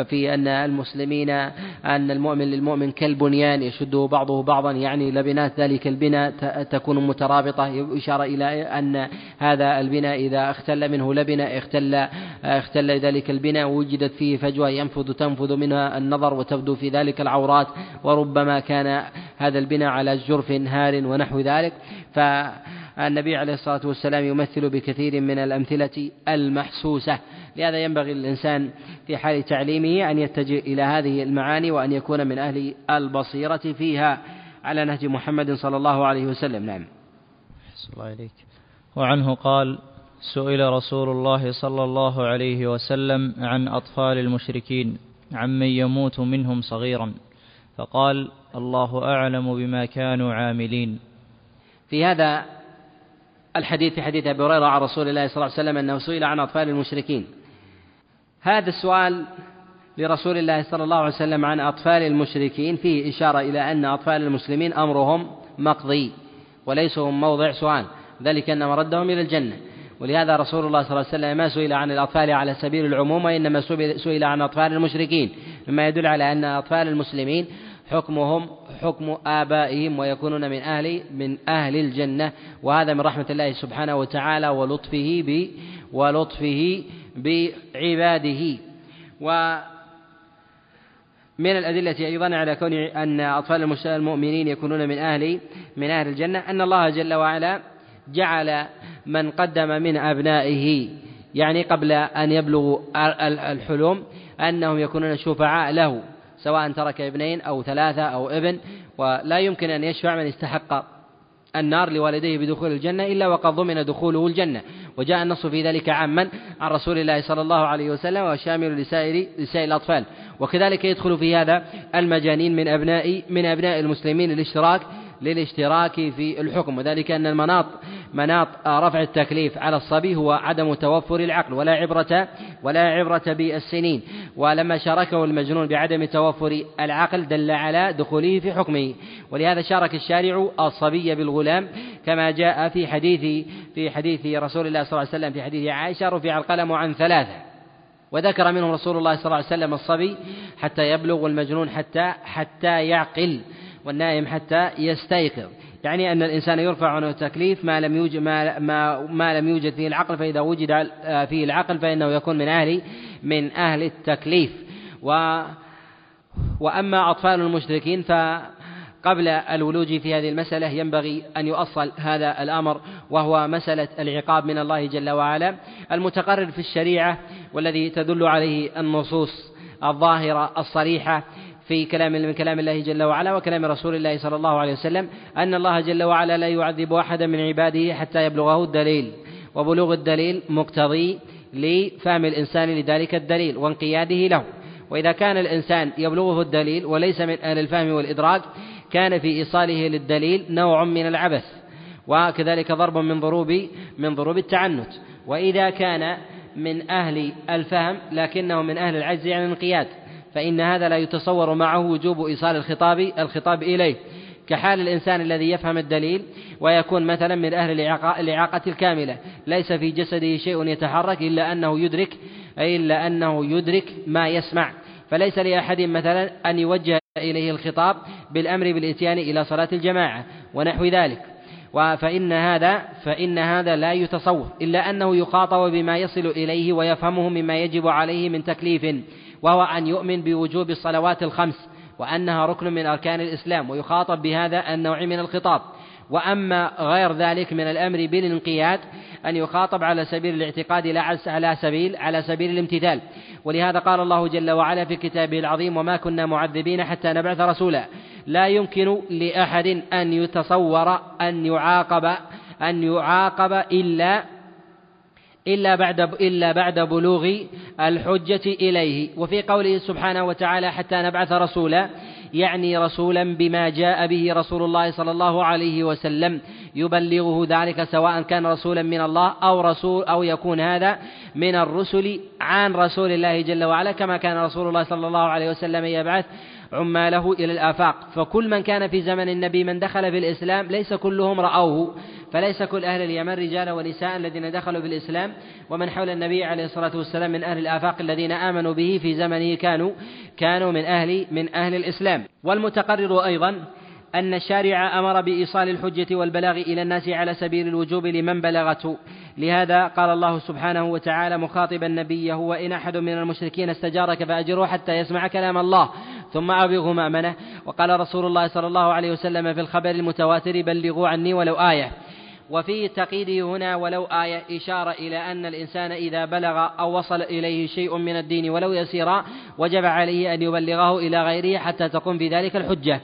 في أن المسلمين أن المؤمن للمؤمن كالبنيان يشده بعضه بعضا يعني لبنات ذلك البناء تكون مترابطة. إشارة إلى أن هذا البناء إذا اختل منه لبنة اختل اختل ذلك البناء وجدت فيه فجوة ينفذ تنفذ منها النظر وتبدو في ذلك العورات وربما كان هذا البناء على جرف هار ونحو ذلك. فالنبي عليه الصلاة والسلام يمثل بكثير من الأمثلة المحسوسة. لهذا ينبغي للإنسان في حال تعليمه أن يتجه إلى هذه المعاني وأن يكون من أهل البصيرة فيها. على نهج محمد صلى الله عليه وسلم. نعم. الله إليك. وعنه قال سئل رسول الله صلى الله عليه وسلم عن أطفال المشركين عمن يموت منهم صغيرا فقال الله أعلم بما كانوا عاملين. في هذا الحديث في حديث أبي هريرة عن رسول الله صلى الله عليه وسلم أنه سئل عن أطفال المشركين. هذا السؤال لرسول الله صلى الله عليه وسلم عن أطفال المشركين فيه إشارة إلى أن أطفال المسلمين أمرهم مقضي وليسوا موضع سؤال ذلك ان مردهم إلى الجنة. ولهذا رسول الله صلى الله عليه وسلم ما سئل عن الأطفال على سبيل العموم وإنما سئل عن أطفال المشركين. مما يدل على أن أطفال المسلمين حكمهم حكم آبائهم ويكونون من أهل من أهل الجنة. وهذا من رحمة الله سبحانه وتعالى ولطفه ب ولطفه بعباده. و من الأدلة أيضا على كون أن أطفال المؤمنين يكونون من أهل من أهل الجنة أن الله جل وعلا جعل من قدم من أبنائه يعني قبل أن يبلغوا الحلم أنهم يكونون شفعاء له سواء ترك ابنين أو ثلاثة أو ابن ولا يمكن أن يشفع من استحق النار لوالديه بدخول الجنة إلا وقد ضمن دخوله الجنة. وجاء النص في ذلك عاما عن رسول الله صلى الله عليه وسلم وشامل لسائر لسائر الأطفال. وكذلك يدخل في هذا المجانين من أبناء من أبناء المسلمين الاشتراك للاشتراك في الحكم. وذلك أن المناط مناط رفع التكليف على الصبي هو عدم توفر العقل ولا عبرة ولا عبرة بالسنين. ولما شاركه المجنون بعدم توفر العقل دل على دخوله في حكمه. ولهذا شارك الشارع الصبي بالغلام كما جاء في حديث في حديث رسول الله صلى الله عليه وسلم في حديث عائشة رفع القلم عن ثلاثة وذكر منهم رسول الله صلى الله عليه وسلم الصبي حتى يبلغ والمجنون حتى حتى يعقل. والنائم حتى يستيقظ. يعني أن الإنسان يرفع عنه التكليف ما لم يوجد ما, ما, ما لم يوجد فيه العقل فإذا وجد فيه العقل فإنه يكون من أهل من أهل التكليف. و وأما أطفال المشركين فقبل الولوج في هذه المسألة ينبغي أن يؤصل هذا الأمر وهو مسألة العقاب من الله جل وعلا. المتقرر في الشريعة والذي تدل عليه النصوص الظاهرة الصريحة في كلام من كلام الله جل وعلا وكلام رسول الله صلى الله عليه وسلم أن الله جل وعلا لا يعذب أحدا من عباده حتى يبلغه الدليل. وبلوغ الدليل مقتضي لفهم الإنسان لذلك الدليل وانقياده له. وإذا كان الإنسان يبلغه الدليل وليس من أهل الفهم والإدراك كان في إيصاله للدليل نوع من العبث وكذلك ضرب من ضروب من ضروب التعنت. وإذا كان من أهل الفهم لكنه من أهل العجز عن الانقياد فإن هذا لا يتصور معه وجوب إيصال الخطاب الخطاب إليه. كحال الإنسان الذي يفهم الدليل ويكون مثلا من أهل الإعاقة الكاملة. ليس في جسده شيء يتحرك إلا أنه يدرك إلا أنه يدرك ما يسمع. فليس لأحد مثلا أن يوجه إليه الخطاب بالأمر بالإتيان إلى صلاة الجماعة ونحو ذلك. فإن هذا فإن هذا لا يتصور إلا أنه يخاطب بما يصل إليه ويفهمه مما يجب عليه من تكليف. وهو أن يؤمن بوجوب الصلوات الخمس وأنها ركن من أركان الإسلام ويخاطب بهذا النوع من الخطاب. وأما غير ذلك من الأمر بالانقياد أن يخاطب على سبيل الاعتقاد لا على سبيل على سبيل الامتثال. ولهذا قال الله جل وعلا في كتابه العظيم وما كنا معذبين حتى نبعث رسولا. لا يمكن لأحد أن يتصور أن يعاقب أن يعاقب إلا إلا بعد إلا بعد بلوغ الحجة إليه. وفي قوله سبحانه وتعالى حتى نبعث رسولا يعني رسولا بما جاء به رسول الله صلى الله عليه وسلم يبلغه ذلك سواء كان رسولا من الله أو رسول أو يكون هذا من الرسل عن رسول الله جل وعلا كما كان رسول الله صلى الله عليه وسلم يبعث عماله إلى الآفاق. فكل من كان في زمن النبي من دخل في الإسلام ليس كلهم رأوه. فليس كل أهل اليمن رجال ونساء الذين دخلوا في الإسلام ومن حول النبي عليه الصلاة والسلام من أهل الآفاق الذين آمنوا به في زمنه كانوا كانوا من أهل من أهل الإسلام. والمتقرر أيضا أن الشارع أمر بإيصال الحجة والبلاغ إلى الناس على سبيل الوجوب لمن بلغته لهذا قال الله سبحانه وتعالى مخاطبا نبيه وإن أحد من المشركين استجارك فأجره حتى يسمع كلام الله ثم أبلغه مأمنه. وقال رسول الله صلى الله عليه وسلم في الخبر المتواتر بلغوا عني ولو آية. وفي تقييده هنا ولو آية إشارة إلى أن الإنسان إذا بلغ أو وصل إليه شيء من الدين ولو يسيرا وجب عليه أن يبلغه إلى غيره حتى تقوم بذلك الحجة.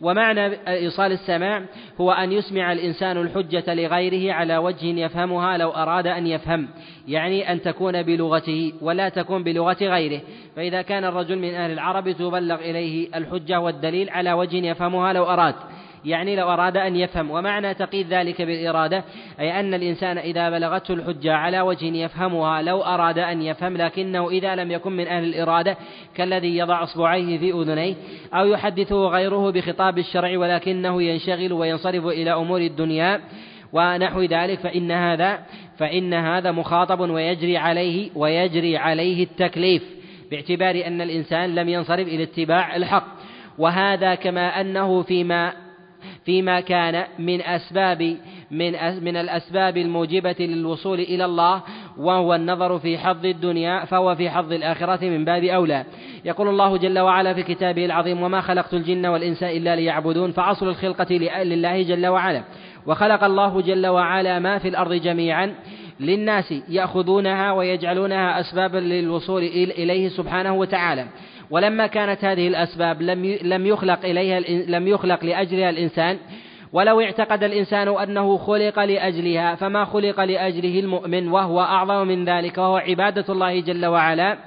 ومعنى إيصال السماع هو أن يسمع الإنسان الحجة لغيره على وجه يفهمها لو أراد أن يفهم يعني أن تكون بلغته ولا تكون بلغة غيره. فإذا كان الرجل من أهل العرب تبلغ إليه الحجة والدليل على وجه يفهمها لو أراد. يعني لو أراد أن يفهم. ومعنى تقييد ذلك بالإرادة أي أن الإنسان إذا بلغته الحجة على وجه يفهمها لو أراد أن يفهم لكنه إذا لم يكن من أهل الإرادة كالذي يضع أصبعيه في أذنيه أو يحدثه غيره بخطاب الشرع ولكنه ينشغل وينصرف إلى أمور الدنيا ونحو ذلك فإن هذا فإن هذا مخاطب ويجري عليه ويجري عليه التكليف باعتبار أن الإنسان لم ينصرف إلى اتباع الحق. وهذا كما أنه فيما فيما كان من أسباب من من الأسباب الموجبة للوصول إلى الله وهو النظر في حظ الدنيا فهو في حظ الآخرة من باب أولى. يقول الله جل وعلا في كتابه العظيم وما خلقت الجن والإنس إلا ليعبدون فأصل الخلقة لله جل وعلا. وخلق الله جل وعلا ما في الأرض جميعا للناس يأخذونها ويجعلونها أسبابا للوصول إليه سبحانه وتعالى. ولما كانت هذه الأسباب لم يخلق إليها لم يخلق لأجلها الإنسان ولو اعتقد الإنسان أنه خلق لأجلها فما خلق لأجله المؤمن وهو أعظم من ذلك وهو عبادة الله جل وعلا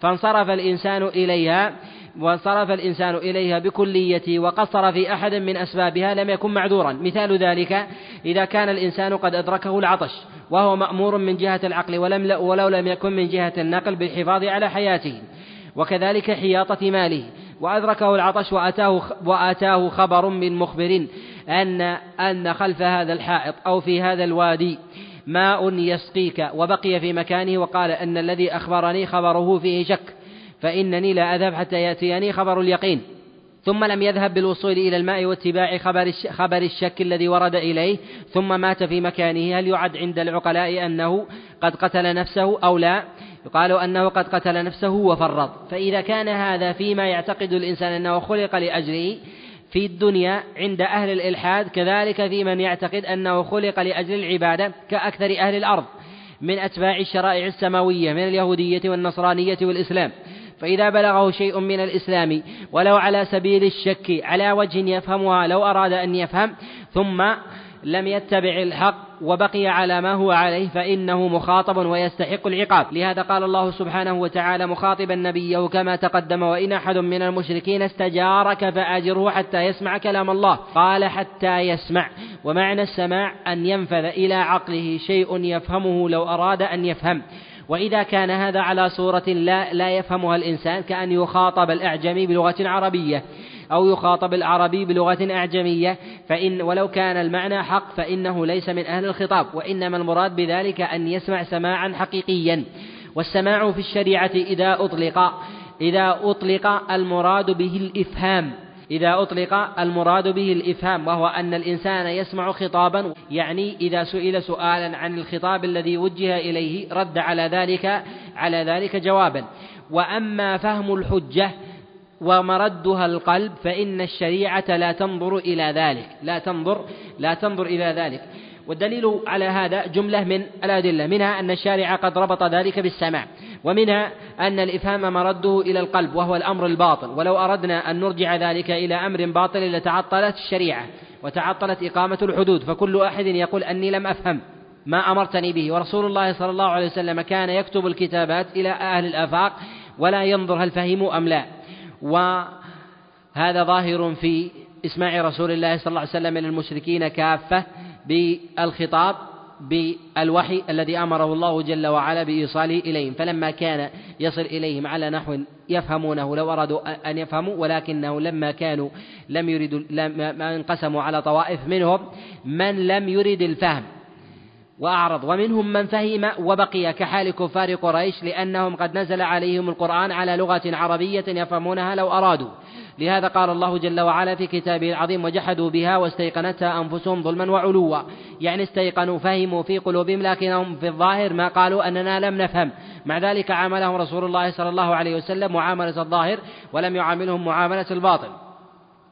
فانصرف الإنسان إليها وانصرف الإنسان إليها بكليته وقصر في أحد من أسبابها لم يكن معذورا. مثال ذلك إذا كان الإنسان قد أدركه العطش وهو مأمور من جهة العقل ولم ولو لم يكن من جهة النقل بالحفاظ على حياته. وكذلك حياطة ماله. وأدركه العطش وأتاه وآتاه خبر من مخبر أن أن خلف هذا الحائط أو في هذا الوادي ماء يسقيك. وبقي في مكانه وقال أن الذي أخبرني خبره فيه شك فإنني لا أذهب حتى يأتيني خبر اليقين. ثم لم يذهب بالوصول إلى الماء واتباع خبر خبر الشك الذي ورد إليه ثم مات في مكانه. هل يعد عند العقلاء أنه قد قتل نفسه أو لا؟ يقال أنه قد قتل نفسه وفرط. فإذا كان هذا فيما يعتقد الإنسان أنه خلق لأجله في الدنيا عند أهل الإلحاد كذلك في من يعتقد أنه خلق لأجل العبادة كأكثر أهل الأرض من أتباع الشرائع السماوية من اليهودية والنصرانية والإسلام. فإذا بلغه شيء من الإسلام ولو على سبيل الشك على وجه يفهمها لو أراد أن يفهم ثم لم يتبع الحق وبقي على ما هو عليه فإنه مخاطب ويستحق العقاب. لهذا قال الله سبحانه وتعالى مخاطبا نبيه كما تقدم وإن أحد من المشركين استجارك فأجره حتى يسمع كلام الله. قال حتى يسمع. ومعنى السماع أن ينفذ إلى عقله شيء يفهمه لو أراد أن يفهم. وإذا كان هذا على صورة لا لا يفهمها الإنسان كأن يخاطب الأعجمي بلغة عربية أو يخاطب العربي بلغة أعجمية فإن ولو كان المعنى حق فإنه ليس من أهل الخطاب وإنما المراد بذلك أن يسمع سماعا حقيقيا. والسماع في الشريعة إذا أطلق إذا أطلق المراد به الإفهام. إذا أطلق المراد به الإفهام وهو أن الإنسان يسمع خطابا يعني إذا سئل سؤالا عن الخطاب الذي وجه إليه رد على ذلك على ذلك جوابا. وأما فهم الحجة ومردها القلب فإن الشريعة لا تنظر إلى ذلك لا تنظر لا تنظر إلى ذلك. والدليل على هذا جملة من الأدلة منها أن الشارع قد ربط ذلك بالسماع ومنها أن الإفهام مرده إلى القلب وهو الأمر الباطل ولو أردنا أن نرجع ذلك إلى أمر باطل لتعطلت الشريعة وتعطلت إقامة الحدود فكل أحد يقول أني لم أفهم ما أمرتني به. ورسول الله صلى الله عليه وسلم كان يكتب الكتابات إلى أهل الآفاق ولا ينظر هل فهموا أم لا. وهذا ظاهر في إسماع رسول الله صلى الله عليه وسلم من المشركين كافة بالخطاب بالوحي الذي أمره الله جل وعلا بإيصاله إليهم. فلما كان يصل إليهم على نحو يفهمونه لو أرادوا أن يفهموا ولكنه لما كانوا لم يريدوا لما انقسموا على طوائف منهم من لم يرد الفهم وأعرض. ومنهم من فهم وبقي كحال كفار قريش لأنهم قد نزل عليهم القرآن على لغة عربية يفهمونها لو أرادوا. لهذا قال الله جل وعلا في كتابه العظيم وجحدوا بها واستيقنتها أنفسهم ظلما وعلوا. يعني استيقنوا فهموا في قلوبهم لكنهم في الظاهر ما قالوا أننا لم نفهم. مع ذلك عاملهم رسول الله صلى الله عليه وسلم معاملة الظاهر ولم يعاملهم معاملة الباطن.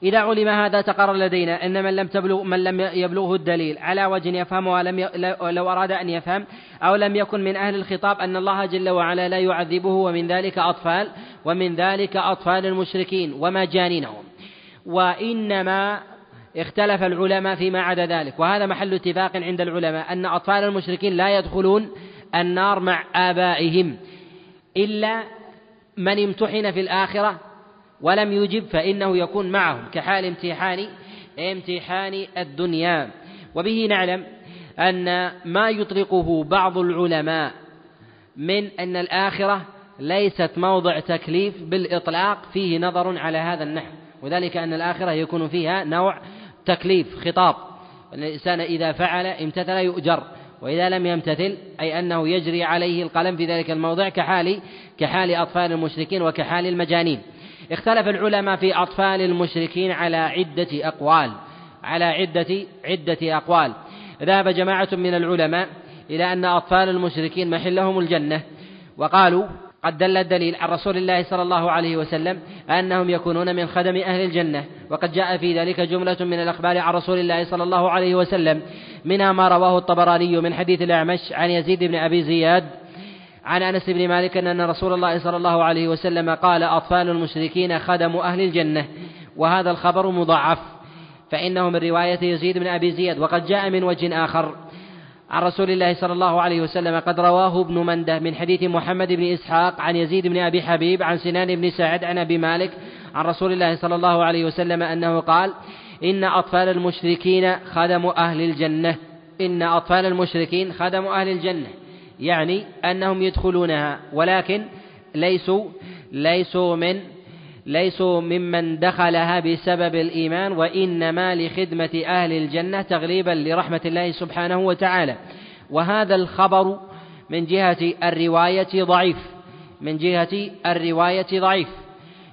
إذا علم هذا تقرر لدينا أن من لم تبلغ من لم يبلغه الدليل على وجه يفهمه لم ي... لو أراد أن يفهم أو لم يكن من أهل الخطاب أن الله جل وعلا لا يعذبه ومن ذلك أطفال ومن ذلك أطفال المشركين ومجانينهم. وإنما اختلف العلماء فيما عدا ذلك. وهذا محل اتفاق عند العلماء أن أطفال المشركين لا يدخلون النار مع آبائهم إلا من امتحن في الآخرة ولم يجب فإنه يكون معهم كحال امتحان امتحان الدنيا. وبه نعلم أن ما يطلقه بعض العلماء من أن الآخرة ليست موضع تكليف بالإطلاق فيه نظر على هذا النحو. وذلك أن الآخرة يكون فيها نوع تكليف خطاب. أن الإنسان إذا فعل امتثل يؤجر وإذا لم يمتثل أي أنه يجري عليه القلم في ذلك الموضع كحال كحال أطفال المشركين وكحال المجانين. اختلف العلماء في أطفال المشركين على عدة أقوال على عدة عدة أقوال. ذهب جماعة من العلماء إلى أن أطفال المشركين محلهم الجنة وقالوا قد دل الدليل عن رسول الله صلى الله عليه وسلم أنهم يكونون من خدم أهل الجنة وقد جاء في ذلك جملة من الأخبار عن رسول الله صلى الله عليه وسلم منها ما رواه الطبراني من حديث الأعمش عن يزيد بن أبي زياد عن أنس بن مالك ان رسول الله صلى الله عليه وسلم قال أطفال المشركين خدم أهل الجنة وهذا الخبر مضاعف فإنه من رواية يزيد بن أبي زياد وقد جاء من وجه آخر. عن رسول الله صلى الله عليه وسلم قد رواه ابن منده من حديث محمد بن إسحاق عن يزيد بن أبي حبيب عن سنان بن سعد عن أبي مالك عن رسول الله صلى الله عليه وسلم أنه قال إن أطفال المشركين خدم أهل الجنة إن أطفال المشركين خدم أهل الجنة. يعني أنهم يدخلونها ولكن ليسوا ليسوا من ليسوا ممن دخلها بسبب الإيمان وإنما لخدمة أهل الجنة تغليبا لرحمة الله سبحانه وتعالى. وهذا الخبر من جهة الرواية ضعيف من جهة الرواية ضعيف.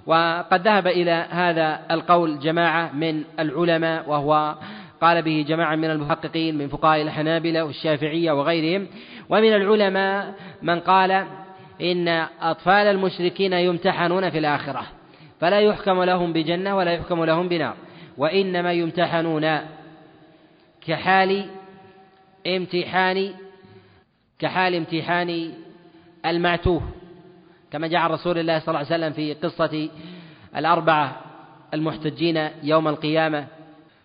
وقد ذهب إلى هذا القول جماعة من العلماء وهو قال به جماعة من المحققين من فقهاء الحنابلة والشافعية وغيرهم ومن العلماء من قال إن أطفال المشركين يمتحنون في الآخرة فلا يحكم لهم بجنة ولا يحكم لهم بنار وإنما يمتحنون كحال امتحان كحال امتحان المعتوه كما جاء عن رسول الله صلى الله عليه وسلم في قصة الأربعة المحتجين يوم القيامة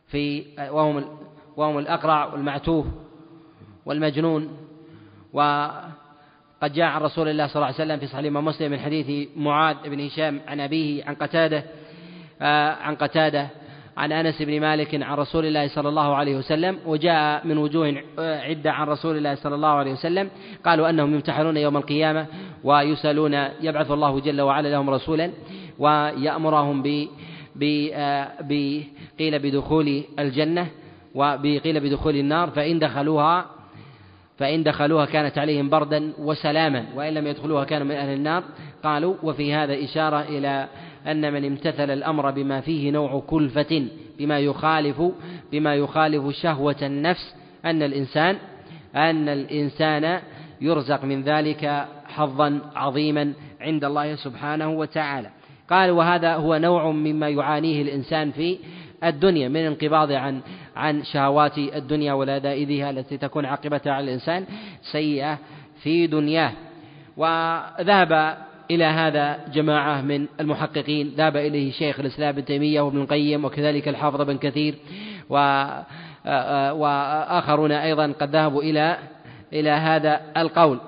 في وهم وهم الأقرع والمعتوه والمجنون. وقد جاء عن رسول الله صلى الله عليه وسلم في صحيح مسلم من حديث معاذ بن هشام عن أبيه عن قتادة آه، عن قتادة عن أنس بن مالك عن رسول الله صلى الله عليه وسلم وجاء من وجوه آه، عدة عن رسول الله صلى الله عليه وسلم قالوا أنهم يمتحنون يوم القيامة ويسألون يبعث الله جل وعلا لهم رسولا ويأمرهم ب قيل بدخول الجنة وقيل بدخول النار فإن دخلوها فإن دخلوها كانت عليهم بردا وسلاما وإن لم يدخلوها كانوا من أهل النار. قالوا وفي هذا إشارة إلى أن من امتثل الأمر بما فيه نوع كلفة بما يخالف بما يخالف شهوة النفس أن الإنسان أن الإنسان يرزق من ذلك حظا عظيما عند الله سبحانه وتعالى. قال وهذا هو نوع مما يعانيه الإنسان في الدنيا من انقباض عن عن شهوات الدنيا ولذائذها التي تكون عاقبتها على الإنسان سيئة في دنياه. وذهب إلى هذا جماعة من المحققين. ذهب إليه شيخ الإسلام ابن تيمية وابن القيم وكذلك الحافظ بن كثير. و وآخرون أيضا قد ذهبوا إلى إلى هذا القول.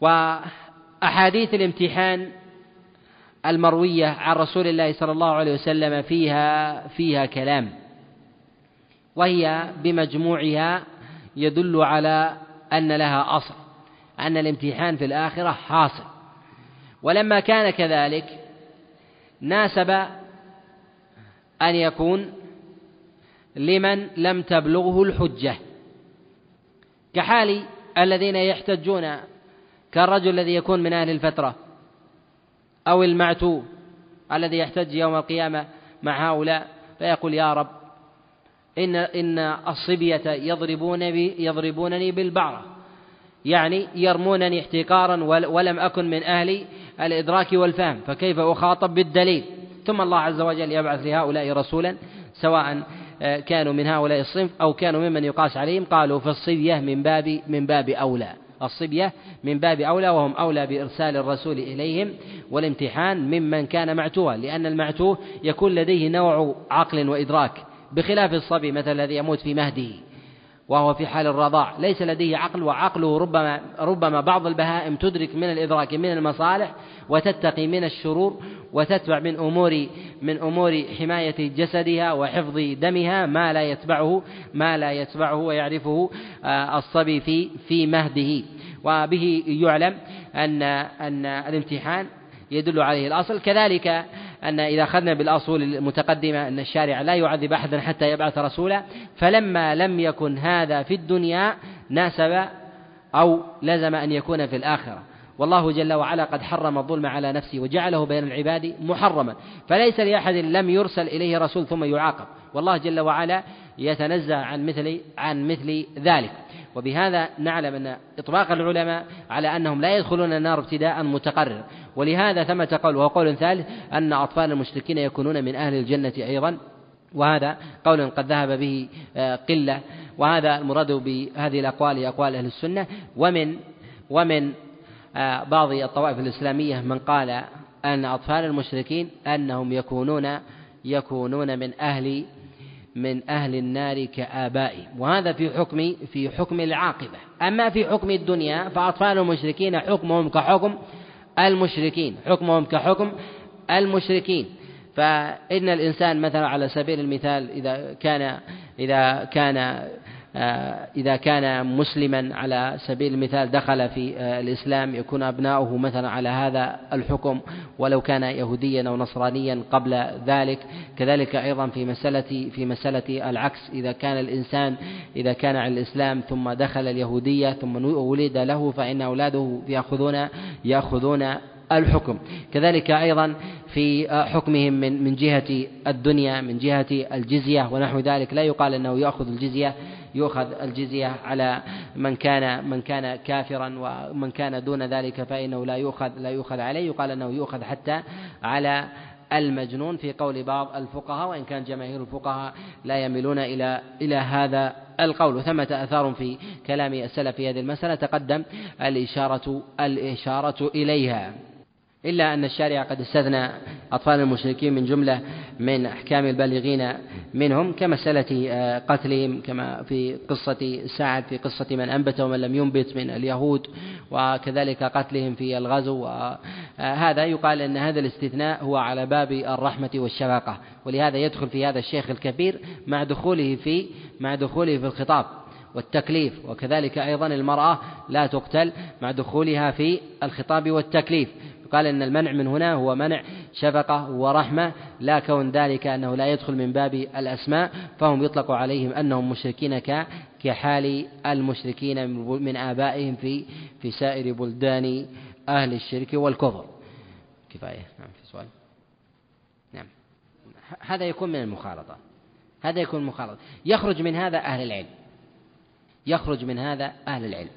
وأحاديث الامتحان المروية عن رسول الله صلى الله عليه وسلم فيها فيها كلام. وهي بمجموعها يدل على أن لها أصل أن الامتحان في الآخرة حاصل. ولما كان كذلك ناسب أن يكون لمن لم تبلغه الحجة. كحال الذين يحتجون كالرجل الذي يكون من أهل الفترة أو المعتوه الذي يحتج يوم القيامة مع هؤلاء فيقول يا رب إن إن الصبية يضربون يضربونني بالبعرة. يعني يرمونني احتقارا ولم أكن من أهل الإدراك والفهم فكيف أخاطب بالدليل؟ ثم الله عز وجل يبعث لهؤلاء رسولا سواء آه، كانوا من هؤلاء الصنف أو كانوا ممن يقاس عليهم قالوا في الصبية من باب من باب أولى. الصبية من باب أولى وهم أولى بإرسال الرسول إليهم والامتحان ممن كان معتوها لأن المعتوه يكون لديه نوع عقل وإدراك. بخلاف الصبي مثل الذي يموت في مهده وهو في حال الرضاع. ليس لديه عقل وعقله ربما ربما بعض البهائم تدرك من الإدراك من المصالح وتتقي من الشرور وتتبع من أمور من أمور حماية جسدها وحفظ دمها ما لا يتبعه ما لا يتبعه ويعرفه آه، الصبي في في مهده. وبه يعلم أن أن الامتحان يدل عليه الأصل. كذلك أن إذا أخذنا بالأصول المتقدمة أن الشارع لا يعذب أحدا حتى يبعث رسولا فلما لم يكن هذا في الدنيا ناسب أو لزم أن يكون في الآخرة. والله جل وعلا قد حرم الظلم على نفسه وجعله بين العباد محرما. فليس لأحد لم يرسل إليه رسول ثم يعاقب. والله جل وعلا يتنزه عن مثل عن مثل ذلك. وبهذا نعلم أن إطلاق العلماء على أنهم لا يدخلون النار ابتداء متقرر. ولهذا ثمة قول وهو قول ثالث أن أطفال المشركين يكونون من أهل الجنة أيضا. وهذا قول قد ذهب به آه، قلة. وهذا المراد بهذه الأقوال أقوال أهل السنة. ومن ومن آه، بعض الطوائف الإسلامية من قال أن أطفال المشركين أنهم يكونون يكونون من أهل من أهل النار كآبائهم وهذا في حكم في حكم العاقبة. أما في حكم الدنيا فأطفال المشركين حكمهم كحكم المشركين. حكمهم كحكم المشركين. فإن الإنسان مثلا على سبيل المثال إذا كان إذا كان إذا كان مسلما على سبيل المثال دخل في آه، الإسلام يكون أبناؤه مثلا على هذا الحكم ولو كان يهوديا أو نصرانيا قبل ذلك. كذلك أيضا في مسألة في مسألة العكس. إذا كان الإنسان إذا كان على الإسلام ثم دخل اليهودية ثم ولد له فإن أولاده يأخذون يأخذون الحكم. كذلك أيضا في حكمهم من من جهة الدنيا من جهة الجزية ونحو ذلك. لا يقال أنه يأخذ الجزية يؤخذ الجزية على من كان من كان كافرا ومن كان دون ذلك فإنه لا يؤخذ لا يؤخذ عليه. يقال أنه يؤخذ حتى على المجنون في قول بعض الفقهاء وإن كان جماهير الفقهاء لا يميلون إلى إلى هذا القول. وثمة آثار في كلام السلف في هذه المسألة تقدم الإشارة الإشارة إليها. إلا أن الشارع قد استثنى أطفال المشركين من جملة من أحكام البالغين منهم كمسألة آه، قتلهم كما في قصة سعد في قصة من أنبت ومن لم ينبت من اليهود وكذلك قتلهم في الغزو وهذا يقال أن هذا الاستثناء هو على باب الرحمة والشفقة ولهذا يدخل في هذا الشيخ الكبير مع دخوله في مع دخوله في الخطاب والتكليف وكذلك أيضا المرأة لا تقتل مع دخولها في الخطاب والتكليف. قال إن المنع من هنا هو منع شفقة ورحمة لا كون ذلك أنه لا يدخل من باب الأسماء فهم يطلق عليهم أنهم مشركين كحال المشركين من آبائهم في في سائر بلدان أهل الشرك والكفر. كفاية. نعم في سؤال. نعم. هذا يكون من المخالطة. هذا يكون مخالطة. يخرج من هذا أهل العلم. يخرج من هذا أهل العلم.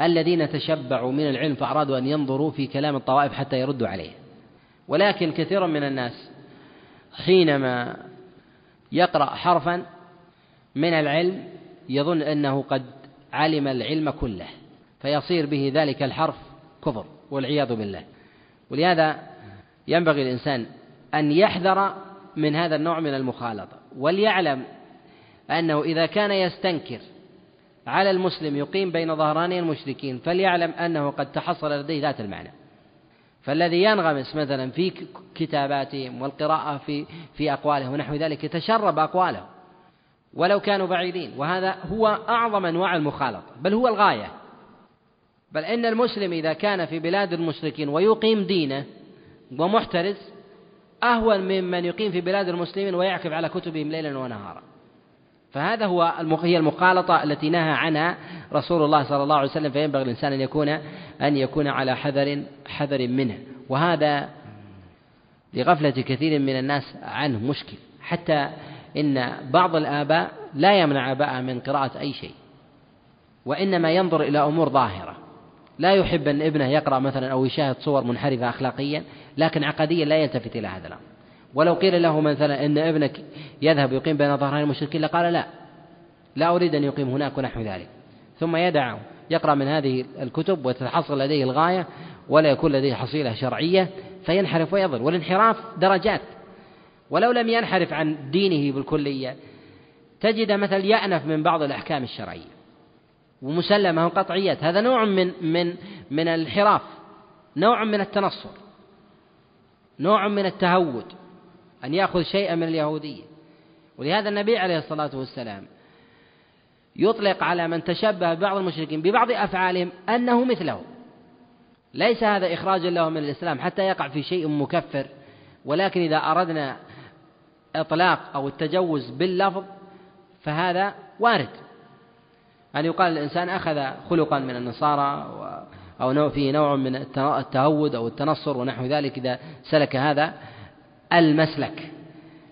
الذين تشبعوا من العلم فأرادوا أن ينظروا في كلام الطوائف حتى يردوا عليه. ولكن كثير من الناس حينما يقرأ حرفا من العلم يظن أنه قد علم العلم كله فيصير به ذلك الحرف كفر والعياذ بالله. ولهذا ينبغي الإنسان أن يحذر من هذا النوع من المخالطة وليعلم أنه إذا كان يستنكر على المسلم يقيم بين ظهراني المشركين فليعلم أنه قد تحصل لديه ذات المعنى. فالذي ينغمس مثلا في كتاباتهم والقراءة في في أقوالهم ونحو ذلك يتشرب أقوالهم ولو كانوا بعيدين وهذا هو أعظم أنواع المخالطة بل هو الغاية. بل إن المسلم إذا كان في بلاد المشركين ويقيم دينه ومحترز أهون ممن يقيم في بلاد المسلمين ويعكف على كتبهم ليلا ونهارا. فهذا هو هي المخالطة التي نهى عنها رسول الله صلى الله عليه وسلم فينبغي الإنسان أن يكون أن يكون على حذر حذر منه. وهذا لغفلة كثير من الناس عنه مشكل. حتى إن بعض الآباء لا يمنع أباءه من قراءة أي شيء. وإنما ينظر إلى أمور ظاهرة. لا يحب أن ابنه يقرأ مثلا أو يشاهد صور منحرفة أخلاقيا لكن عقديا لا يلتفت إلى هذا الأمر. ولو قيل له مثلا أن ابنك يذهب يقيم بين ظهرين المشركين لقال لا. لا أريد أن يقيم هناك ونحو ذلك. ثم يدع يقرأ من هذه الكتب وتتحصل لديه الغاية ولا يكون لديه حصيلة شرعية فينحرف ويضل. والانحراف درجات. ولو لم ينحرف عن دينه بالكلية تجد مثل يأنف من بعض الأحكام الشرعية. ومسلمة قطعيات. هذا نوع من من من الانحراف. نوع من التنصر. نوع من التهود. أن يأخذ شيئا من اليهودية. ولهذا النبي عليه الصلاة والسلام يطلق على من تشبه ببعض المشركين ببعض أفعالهم أنه مثله. ليس هذا إخراجا له من الإسلام حتى يقع في شيء مكفر. ولكن إذا أردنا إطلاق أو التجوز باللفظ فهذا وارد. أن يقال الإنسان أخذ خلقا من النصارى أو فيه نوع من التهود أو التنصر ونحو ذلك إذا سلك هذا المسلك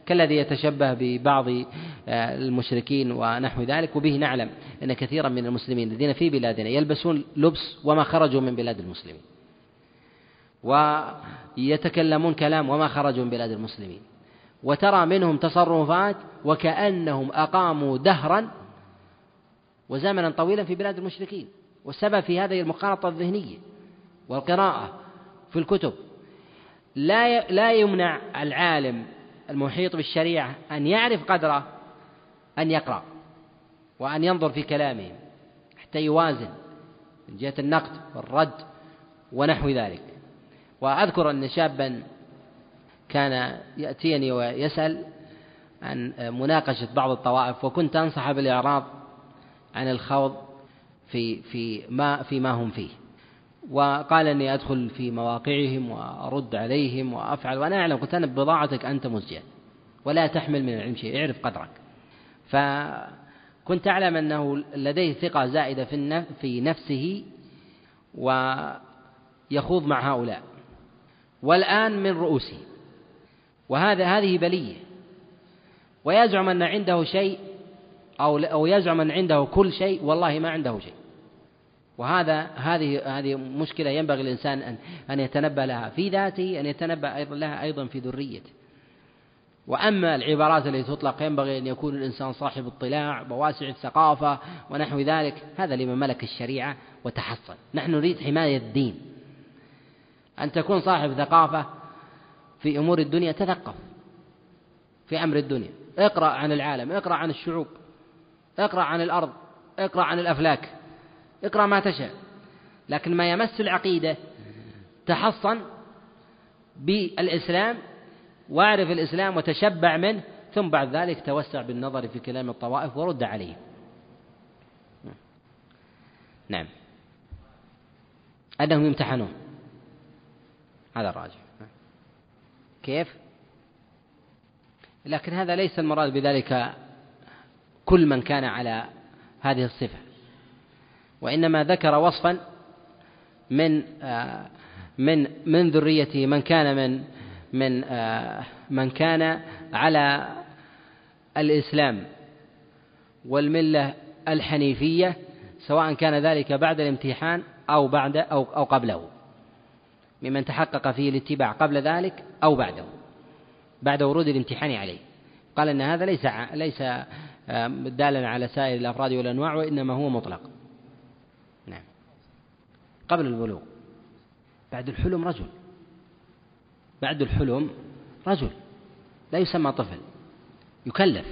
كالذي يتشبه ببعض آه، المشركين ونحو ذلك وبه نعلم أن كثيرا من المسلمين الذين في بلادنا يلبسون لبس وما خرجوا من بلاد المسلمين ويتكلمون كلام وما خرجوا من بلاد المسلمين وترى منهم تصرفات وكأنهم أقاموا دهرا وزمنا طويلا في بلاد المشركين والسبب في هذه المخالطة الذهنية والقراءة في الكتب لا لا يمنع العالم المحيط بالشريعة أن يعرف قدره أن يقرأ وأن ينظر في كلامهم حتى يوازن من جهة النقد والرد ونحو ذلك. وأذكر أن شابا كان يأتيني ويسأل عن مناقشة بعض الطوائف وكنت أنصح بالإعراض عن الخوض في في ما في ما هم فيه. وقال إني أدخل في مواقعهم وأرد عليهم وأفعل وأنا أعلم قلت أنا بضاعتك أنت مزجه ولا تحمل من العلم شيء اعرف قدرك. فكنت أعلم أنه لديه ثقة زائدة في في نفسه ويخوض مع هؤلاء. والآن من رؤوسه وهذا هذه بلية. ويزعم أن عنده شيء أو أو يزعم أن عنده كل شيء والله ما عنده شيء. وهذا هذه هذه مشكلة ينبغي الإنسان أن أن يتنبأ لها في ذاته أن يتنبأ أيضا لها أيضا في ذريته. وأما العبارات التي تطلق ينبغي أن يكون الإنسان صاحب اطلاع وواسع الثقافة ونحو ذلك هذا لمن ملك الشريعة وتحصن نحن نريد حماية الدين. أن تكون صاحب ثقافة في أمور الدنيا تثقف في أمر الدنيا. اقرأ عن العالم اقرأ عن الشعوب اقرأ عن الأرض اقرأ عن الأفلاك. اقرأ ما تشاء. لكن ما يمس العقيدة تحصن بالإسلام واعرف الإسلام وتشبع منه ثم بعد ذلك توسع بالنظر في كلام الطوائف ورد عليه. نعم. أنهم يمتحنون. هذا الراجح. كيف؟ لكن هذا ليس المراد بذلك كل من كان على هذه الصفة. وإنما ذكر وصفا من آه، من من ذريته من كان من من آه، من كان على الإسلام والملة الحنيفية سواء كان ذلك بعد الامتحان أو بعد أو أو قبله ممن تحقق فيه الاتباع قبل ذلك أو بعده بعد ورود الامتحان عليه. قال أن هذا ليس ليس دالا على سائر الأفراد والأنواع وإنما هو مطلق. قبل البلوغ. بعد الحلم رجل. بعد الحلم رجل. لا يسمى طفل. يكلف.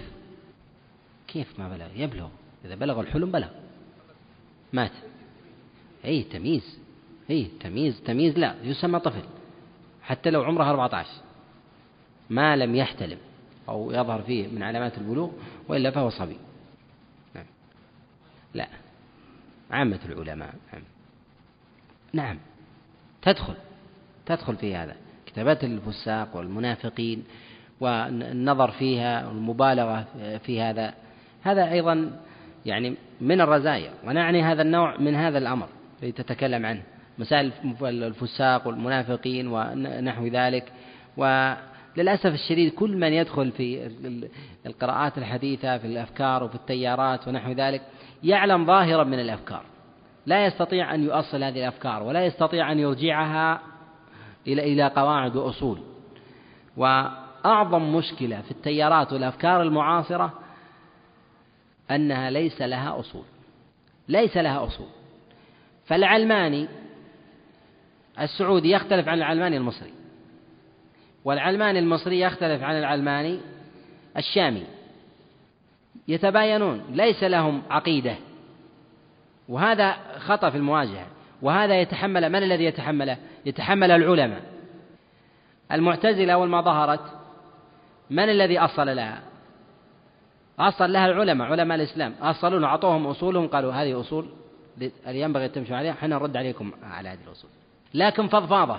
كيف ما بلغ؟ يبلغ. إذا بلغ الحلم بلغ. مات. أي تمييز. أي تمييز. تمييز لا يسمى طفل. حتى لو عمره 14 ما لم يحتلم. أو يظهر فيه من علامات البلوغ وإلا فهو صبي. نعم. لا. عامة العلماء. نعم. نعم. تدخل تدخل في هذا. كتابات الفساق والمنافقين والنظر فيها والمبالغة في هذا. هذا أيضا يعني من الرزايا ونعني هذا النوع من هذا الأمر الذي تتكلم عنه. مسائل الفساق والمنافقين ونحو ذلك. وللأسف الشديد كل من يدخل في القراءات الحديثة في الأفكار وفي التيارات ونحو ذلك يعلم ظاهرا من الأفكار. لا يستطيع أن يؤصل هذه الأفكار ولا يستطيع أن يرجعها إلى إلى قواعد وأصول. وأعظم مشكلة في التيارات والأفكار المعاصرة أنها ليس لها أصول. ليس لها أصول. فالعلماني السعودي يختلف عن العلماني المصري. والعلماني المصري يختلف عن العلماني الشامي. يتباينون. ليس لهم عقيدة. وهذا خطأ في المواجهة وهذا يتحمل من الذي يتحمله؟ يتحمل العلماء المعتزلة أول ما ظهرت من الذي أصل لها؟ أصل لها العلماء علماء الإسلام أصلون أعطوهم أصولهم قالوا هذه أصول ينبغي تمشوا عليها إحنا نرد عليكم على هذه الأصول لكن فضفاضة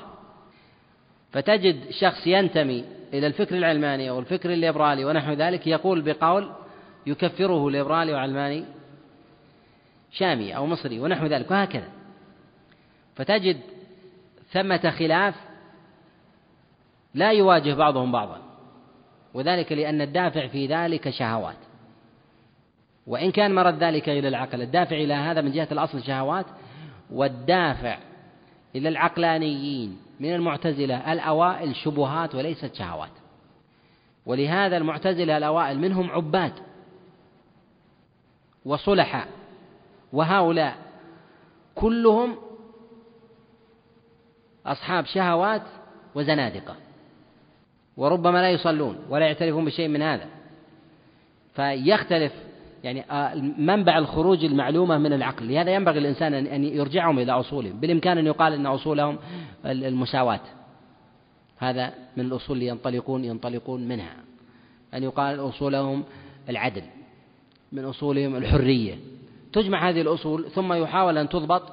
فتجد شخص ينتمي إلى الفكر العلماني أو الفكر الليبرالي ونحو ذلك يقول بقول يكفره ليبرالي وعلماني شامي أو مصري ونحو ذلك وهكذا. فتجد ثمة خلاف لا يواجه بعضهم بعضا وذلك لأن الدافع في ذلك شهوات. وإن كان مرد ذلك إلى العقل الدافع إلى هذا من جهة الأصل شهوات والدافع إلى العقلانيين من المعتزلة الأوائل شبهات وليست شهوات. ولهذا المعتزلة الأوائل منهم عباد وصلحاء. وهؤلاء كلهم أصحاب شهوات وزنادقة وربما لا يصلون ولا يعترفون بشيء من هذا. فيختلف يعني آه، منبع الخروج المعلومة من العقل. لهذا ينبغي الإنسان أن يرجعهم إلى أصولهم. بالإمكان أن يقال أن أصولهم المساواة. هذا من الأصول اللي ينطلقون ينطلقون منها. أن يقال أصولهم العدل من أصولهم الحرية. تجمع هذه الأصول ثم يحاول أن تضبط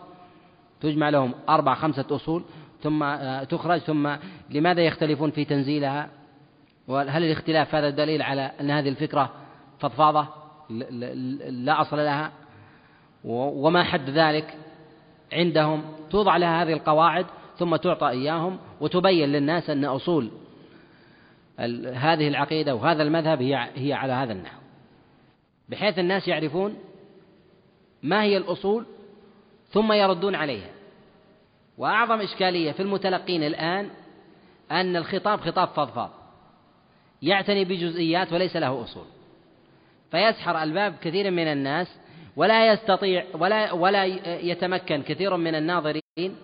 تجمع لهم أربع خمسة أصول ثم آه، تخرج ثم لماذا يختلفون في تنزيلها؟ وهل الاختلاف هذا دليل على أن هذه الفكرة فضفاضة لا أصل لها. وما حد ذلك عندهم؟ توضع لها هذه القواعد ثم تعطى إياهم وتبين للناس أن أصول هذه العقيدة وهذا المذهب هي هي على هذا النحو. بحيث الناس يعرفون ما هي الأصول؟ ثم يردون عليها. وأعظم إشكالية في المتلقين الآن أن الخطاب خطاب فضفاض. يعتني بجزئيات وليس له أصول. فيسحر الباب كثير من الناس ولا يستطيع ولا ولا يتمكن كثير من الناظرين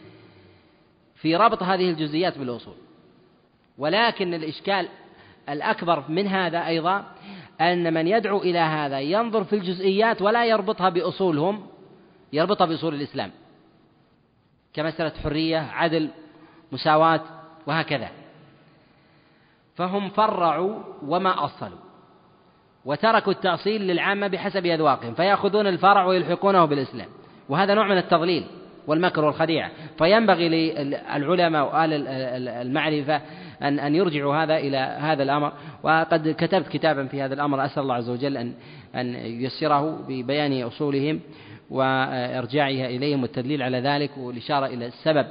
في ربط هذه الجزئيات بالأصول. ولكن الإشكال الأكبر من هذا أيضا أن من يدعو إلى هذا ينظر في الجزئيات ولا يربطها بأصولهم يربطها بأصول الإسلام. كمسألة حرية عدل مساواة وهكذا. فهم فرعوا وما أصلوا وتركوا التأصيل للعامة بحسب أذواقهم فيأخذون الفرع ويلحقونه بالإسلام. وهذا نوع من التضليل والمكر والخديعة. فينبغي للعلماء وآل المعرفة أن أن يرجعوا هذا إلى هذا الأمر. وقد كتبت كتابا في هذا الأمر أسأل الله عز وجل أن أن ييسره ببيان أصولهم وإرجاعها إليهم والتدليل على ذلك والإشارة إلى السبب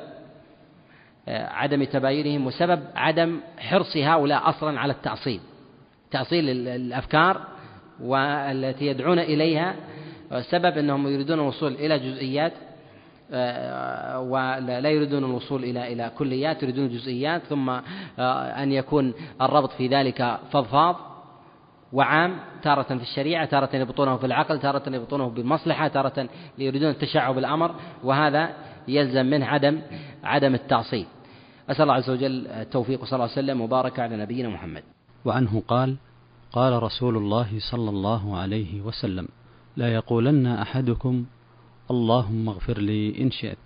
آه، عدم تباينهم وسبب عدم حرص هؤلاء أصلا على التأصيل تأصيل الأفكار والتي يدعون إليها. السبب أنهم يريدون الوصول إلى جزئيات آه، ولا يريدون الوصول إلى إلى كليات يريدون جزئيات ثم آه، أن يكون الربط في ذلك فضفاض وعام تارة في الشريعة تارة يبطونه في العقل تارة يبطونه بالمصلحة تارة يريدون التشعب بالأمر وهذا يلزم منه عدم عدم التعصيب. أسأل الله عز وجل التوفيق صلى الله عليه وسلم وبارك على نبينا محمد. وعنه قال قال رسول الله صلى الله عليه وسلم لا يقولن أحدكم اللهم اغفر لي إن شئت.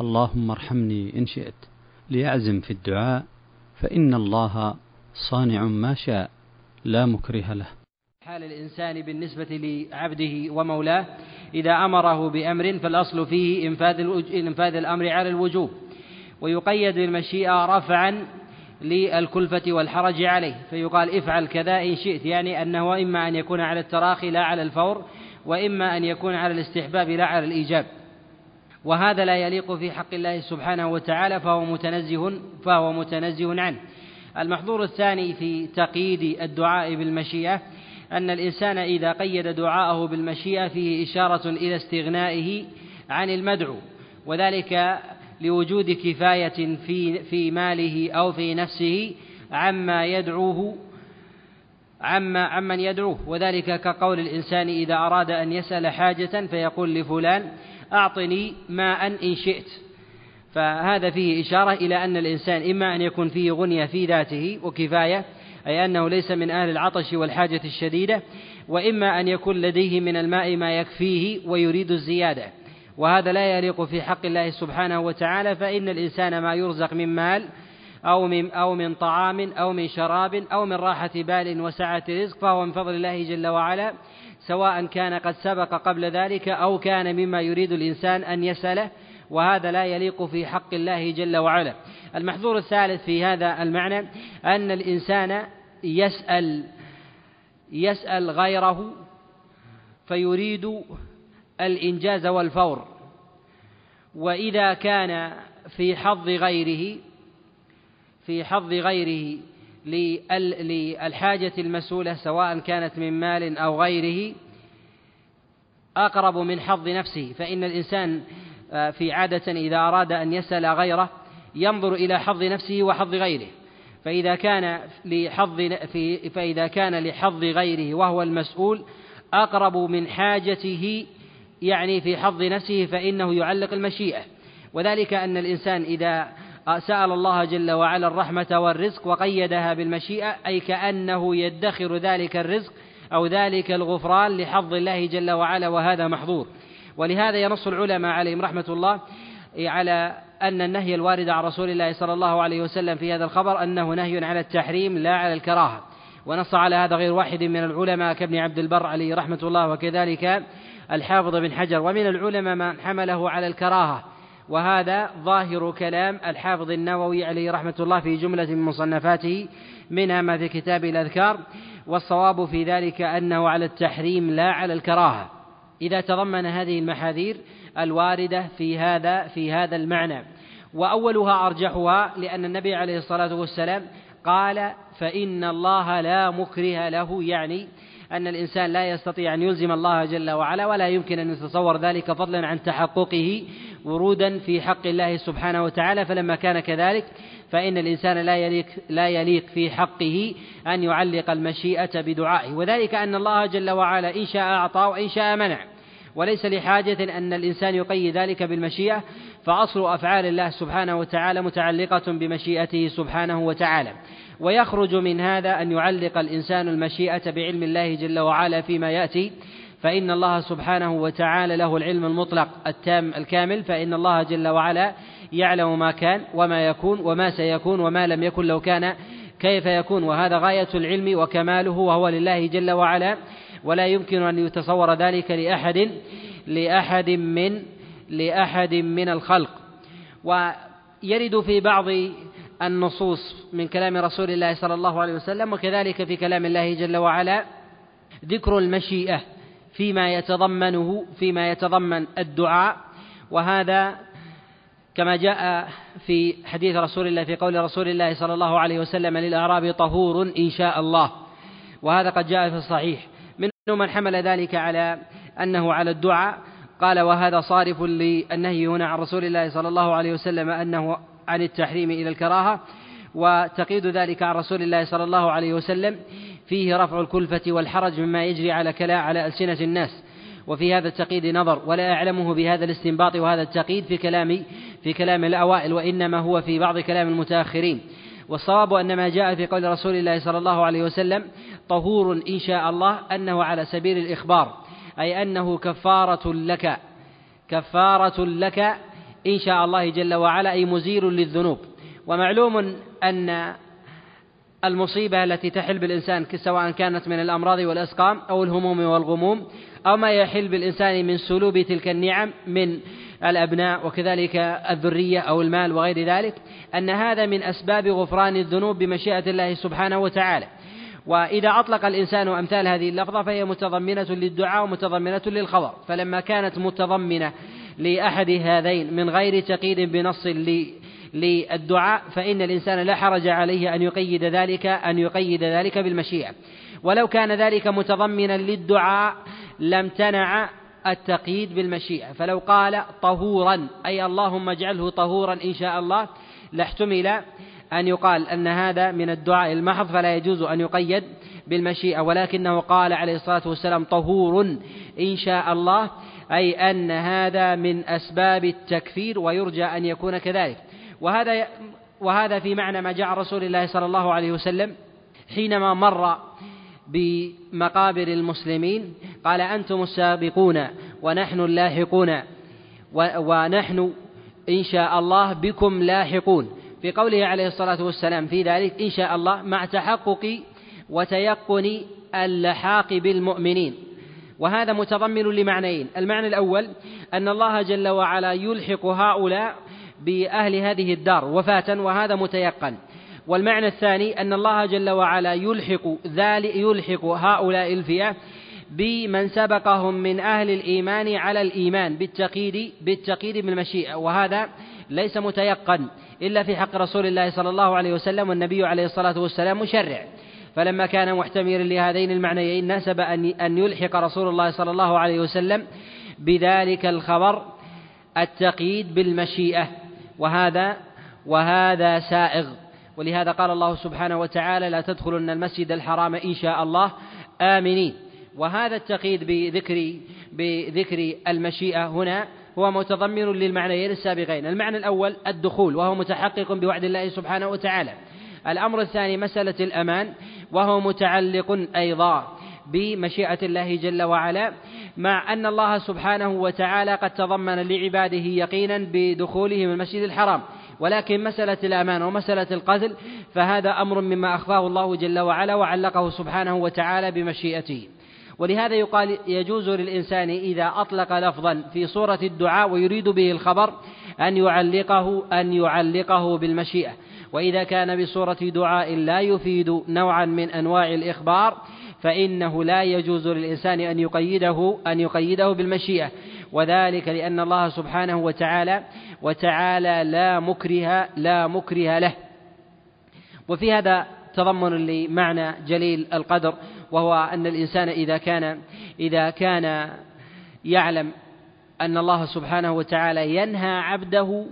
اللهم ارحمني إن شئت. ليعزم في الدعاء. فإن الله صانع ما شاء. لا مكره له. حال الإنسان بالنسبة لعبده ومولاه إذا أمره بأمر فالأصل فيه إنفاذ, إنفاذ الأمر على الوجوب. ويقيد بالمشيئة رفعا للكلفة والحرج عليه. فيقال افعل كذا إن شئت يعني أنه إما أن يكون على التراخي لا على الفور وإما أن يكون على الاستحباب لا على الإيجاب. وهذا لا يليق في حق الله سبحانه وتعالى فهو متنزه فهو متنزه عنه. المحظور الثاني في تقييد الدعاء بالمشيئة أن الإنسان إذا قيد دعاءه بالمشيئة فيه إشارة إلى استغنائه عن المدعو وذلك لوجود كفاية في في ماله أو في نفسه عما يدعوه عما عمن يدعوه. وذلك كقول الإنسان إذا أراد أن يسأل حاجة فيقول لفلان أعطني ماء إن شئت. فهذا فيه إشارة إلى أن الإنسان إما أن يكون فيه غنية في ذاته وكفاية أي أنه ليس من أهل العطش والحاجة الشديدة وإما أن يكون لديه من الماء ما يكفيه ويريد الزيادة. وهذا لا يليق في حق الله سبحانه وتعالى فإن الإنسان ما يرزق من مال أو من أو من طعام أو من شراب أو من راحة بال وسعة رزق فهو من فضل الله جل وعلا سواء كان قد سبق قبل ذلك أو كان مما يريد الإنسان أن يسأله وهذا لا يليق في حق الله جل وعلا. المحظور الثالث في هذا المعنى أن الإنسان يسأل يسأل غيره فيريد الإنجاز والفور وإذا كان في حظ غيره في حظ غيره للحاجة المسؤولة سواء كانت من مال أو غيره أقرب من حظ نفسه. فإن الإنسان آه، في عادة إذا أراد أن يسأل غيره ينظر إلى حظ نفسه وحظ غيره. فإذا كان لحظ في فإذا كان لحظ غيره وهو المسؤول أقرب من حاجته يعني في حظ نفسه فإنه يعلق المشيئة. وذلك أن الإنسان إذا سأل الله جل وعلا الرحمة والرزق وقيدها بالمشيئة أي كأنه يدخر ذلك الرزق أو ذلك الغفران لحظ الله جل وعلا وهذا محظور. ولهذا ينص العلماء عليهم رحمة الله على أن النهي الوارد عن رسول الله صلى الله عليه وسلم في هذا الخبر أنه نهي على التحريم لا على الكراهة. ونص على هذا غير واحد من العلماء كابن عبد البر عليه رحمة الله وكذلك الحافظ بن حجر. ومن العلماء من حمله على الكراهة. وهذا ظاهر كلام الحافظ النووي عليه رحمة الله في جملة من مصنفاته منها ما في كتاب الأذكار والصواب في ذلك أنه على التحريم لا على الكراهة. إذا تضمن هذه المحاذير الواردة في هذا في هذا المعنى. وأولها أرجحها لأن النبي عليه الصلاة والسلام قال فإن الله لا مكره له. يعني أن الإنسان لا يستطيع أن يلزم الله جل وعلا ولا يمكن أن يتصور ذلك فضلا عن تحققه ورودا في حق الله سبحانه وتعالى. فلما كان كذلك فإن الإنسان لا يليق لا يليق في حقه أن يعلق المشيئة بدعائه. وذلك أن الله جل وعلا إن شاء أعطى وإن شاء منع. وليس لحاجة أن الإنسان يقيد ذلك بالمشيئة فأصل أفعال الله سبحانه وتعالى متعلقة بمشيئته سبحانه وتعالى. ويخرج من هذا أن يعلق الإنسان المشيئة بعلم الله جل وعلا فيما يأتي فإن الله سبحانه وتعالى له العلم المطلق التام الكامل فإن الله جل وعلا يعلم ما كان وما يكون وما سيكون وما لم يكن لو كان كيف يكون. وهذا غاية العلم وكماله وهو لله جل وعلا. ولا يمكن أن يتصور ذلك لأحد لأحد من لأحد من الخلق. ويرد في بعض النصوص من كلام رسول الله صلى الله عليه وسلم وكذلك في كلام الله جل وعلا ذكر المشيئة فيما يتضمنه فيما يتضمن الدعاء. وهذا كما جاء في حديث رسول الله في قول رسول الله صلى الله عليه وسلم للأعراب طهور إن شاء الله. وهذا قد جاء في الصحيح. منهم من حمل ذلك على أنه على الدعاء. قال وهذا صارف للنهي هنا عن رسول الله صلى الله عليه وسلم أنه عن التحريم إلى الكراهة وتقييد ذلك عن رسول الله صلى الله عليه وسلم. فيه رفع الكلفة والحرج مما يجري على كلا على ألسنة الناس. وفي هذا التقييد نظر ولا أعلمه بهذا الاستنباط وهذا التقييد في كلام في كلام الأوائل وإنما هو في بعض كلام المتأخرين. والصواب أن ما جاء في قول رسول الله صلى الله عليه وسلم طهور إن شاء الله أنه على سبيل الإخبار أي أنه كفارة لك كفارة لك إن شاء الله جل وعلا أي مزيل للذنوب. ومعلوم أن المصيبة التي تحل بالإنسان سواء كانت من الأمراض والأسقام أو الهموم والغموم أو ما يحل بالإنسان من سلوب تلك النعم من الأبناء وكذلك الذرية أو المال وغير ذلك أن هذا من أسباب غفران الذنوب بمشيئة الله سبحانه وتعالى. وإذا أطلق الإنسان أمثال هذه اللفظة فهي متضمنة للدعاء ومتضمنة للخبر. فلما كانت متضمنة لأحد هذين من غير تقييد بنص للدعاء فإن الإنسان لا حرج عليه أن يقيد ذلك أن يقيد ذلك بالمشيئة. ولو كان ذلك متضمنا للدعاء لم تنع التقييد بالمشيئة. فلو قال طهورا أي اللهم اجعله طهورا إن شاء الله لاحتمل أن يقال أن هذا من الدعاء المحض فلا يجوز أن يقيد بالمشيئة. ولكنه قال عليه الصلاة والسلام طهور إن شاء الله أي أن هذا من أسباب التكفير ويرجى أن يكون كذلك. وهذا وهذا في معنى ما جاء رسول الله صلى الله عليه وسلم حينما مر بمقابر المسلمين قال أنتم السابقون ونحن اللاحقون ونحن إن شاء الله بكم لاحقون. في قوله عليه الصلاة والسلام في ذلك إن شاء الله مع تحقق وتيقن اللحاق بالمؤمنين. وهذا متضمن لمعنيين. المعنى الأول أن الله جل وعلا يلحق هؤلاء بأهل هذه الدار وفاة وهذا متيقن. والمعنى الثاني أن الله جل وعلا يلحق ذلك يلحق هؤلاء الفئة بمن سبقهم من أهل الإيمان على الإيمان بالتقييد بالتقييد بالمشيئة. وهذا ليس متيقن إلا في حق رسول الله صلى الله عليه وسلم والنبي عليه الصلاة والسلام مشرع. فلما كان محتملا لهذين المعنيين ناسب أن يلحق رسول الله صلى الله عليه وسلم بذلك الخبر التقييد بالمشيئة. وهذا وهذا سائغ. ولهذا قال الله سبحانه وتعالى لا تدخلن المسجد الحرام إن شاء الله آمنين. وهذا التقييد بذكر بذكر المشيئة هنا هو متضمن للمعنيين السابقين. المعنى الأول الدخول وهو متحقق بوعد الله سبحانه وتعالى. الأمر الثاني مسألة الأمان. وهو متعلق أيضا بمشيئة الله جل وعلا مع أن الله سبحانه وتعالى قد تضمن لعباده يقينا بدخولهم المسجد الحرام. ولكن مسألة الأمان ومسألة القتل فهذا أمر مما أخفاه الله جل وعلا وعلقه سبحانه وتعالى بمشيئته. ولهذا يقال يجوز للإنسان إذا أطلق لفظا في صورة الدعاء ويريد به الخبر أن يعلقه أن يعلقه بالمشيئة. وإذا كان بصورة دعاء لا يفيد نوعا من أنواع الإخبار فإنه لا يجوز للإنسان أن يقيده أن يقيده بالمشيئة. وذلك لأن الله سبحانه وتعالى وتعالى لا مكره لا مكره له. وفي هذا تضمن لمعنى جليل القدر وهو أن الإنسان إذا كان إذا كان يعلم أن الله سبحانه وتعالى ينهى عبده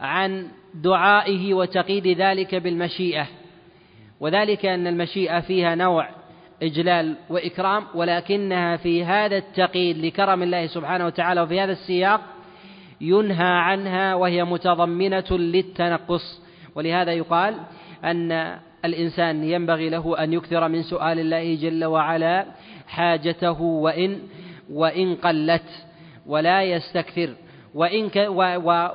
عن دعائه وتقييد ذلك بالمشيئة. وذلك أن المشيئة فيها نوع إجلال وإكرام ولكنها في هذا التقييد لكرم الله سبحانه وتعالى وفي هذا السياق ينهى عنها وهي متضمنة للتنقص. ولهذا يقال أن الإنسان ينبغي له أن يكثر من سؤال الله جل وعلا حاجته وإن وإن قلت ولا يستكثر وإن ك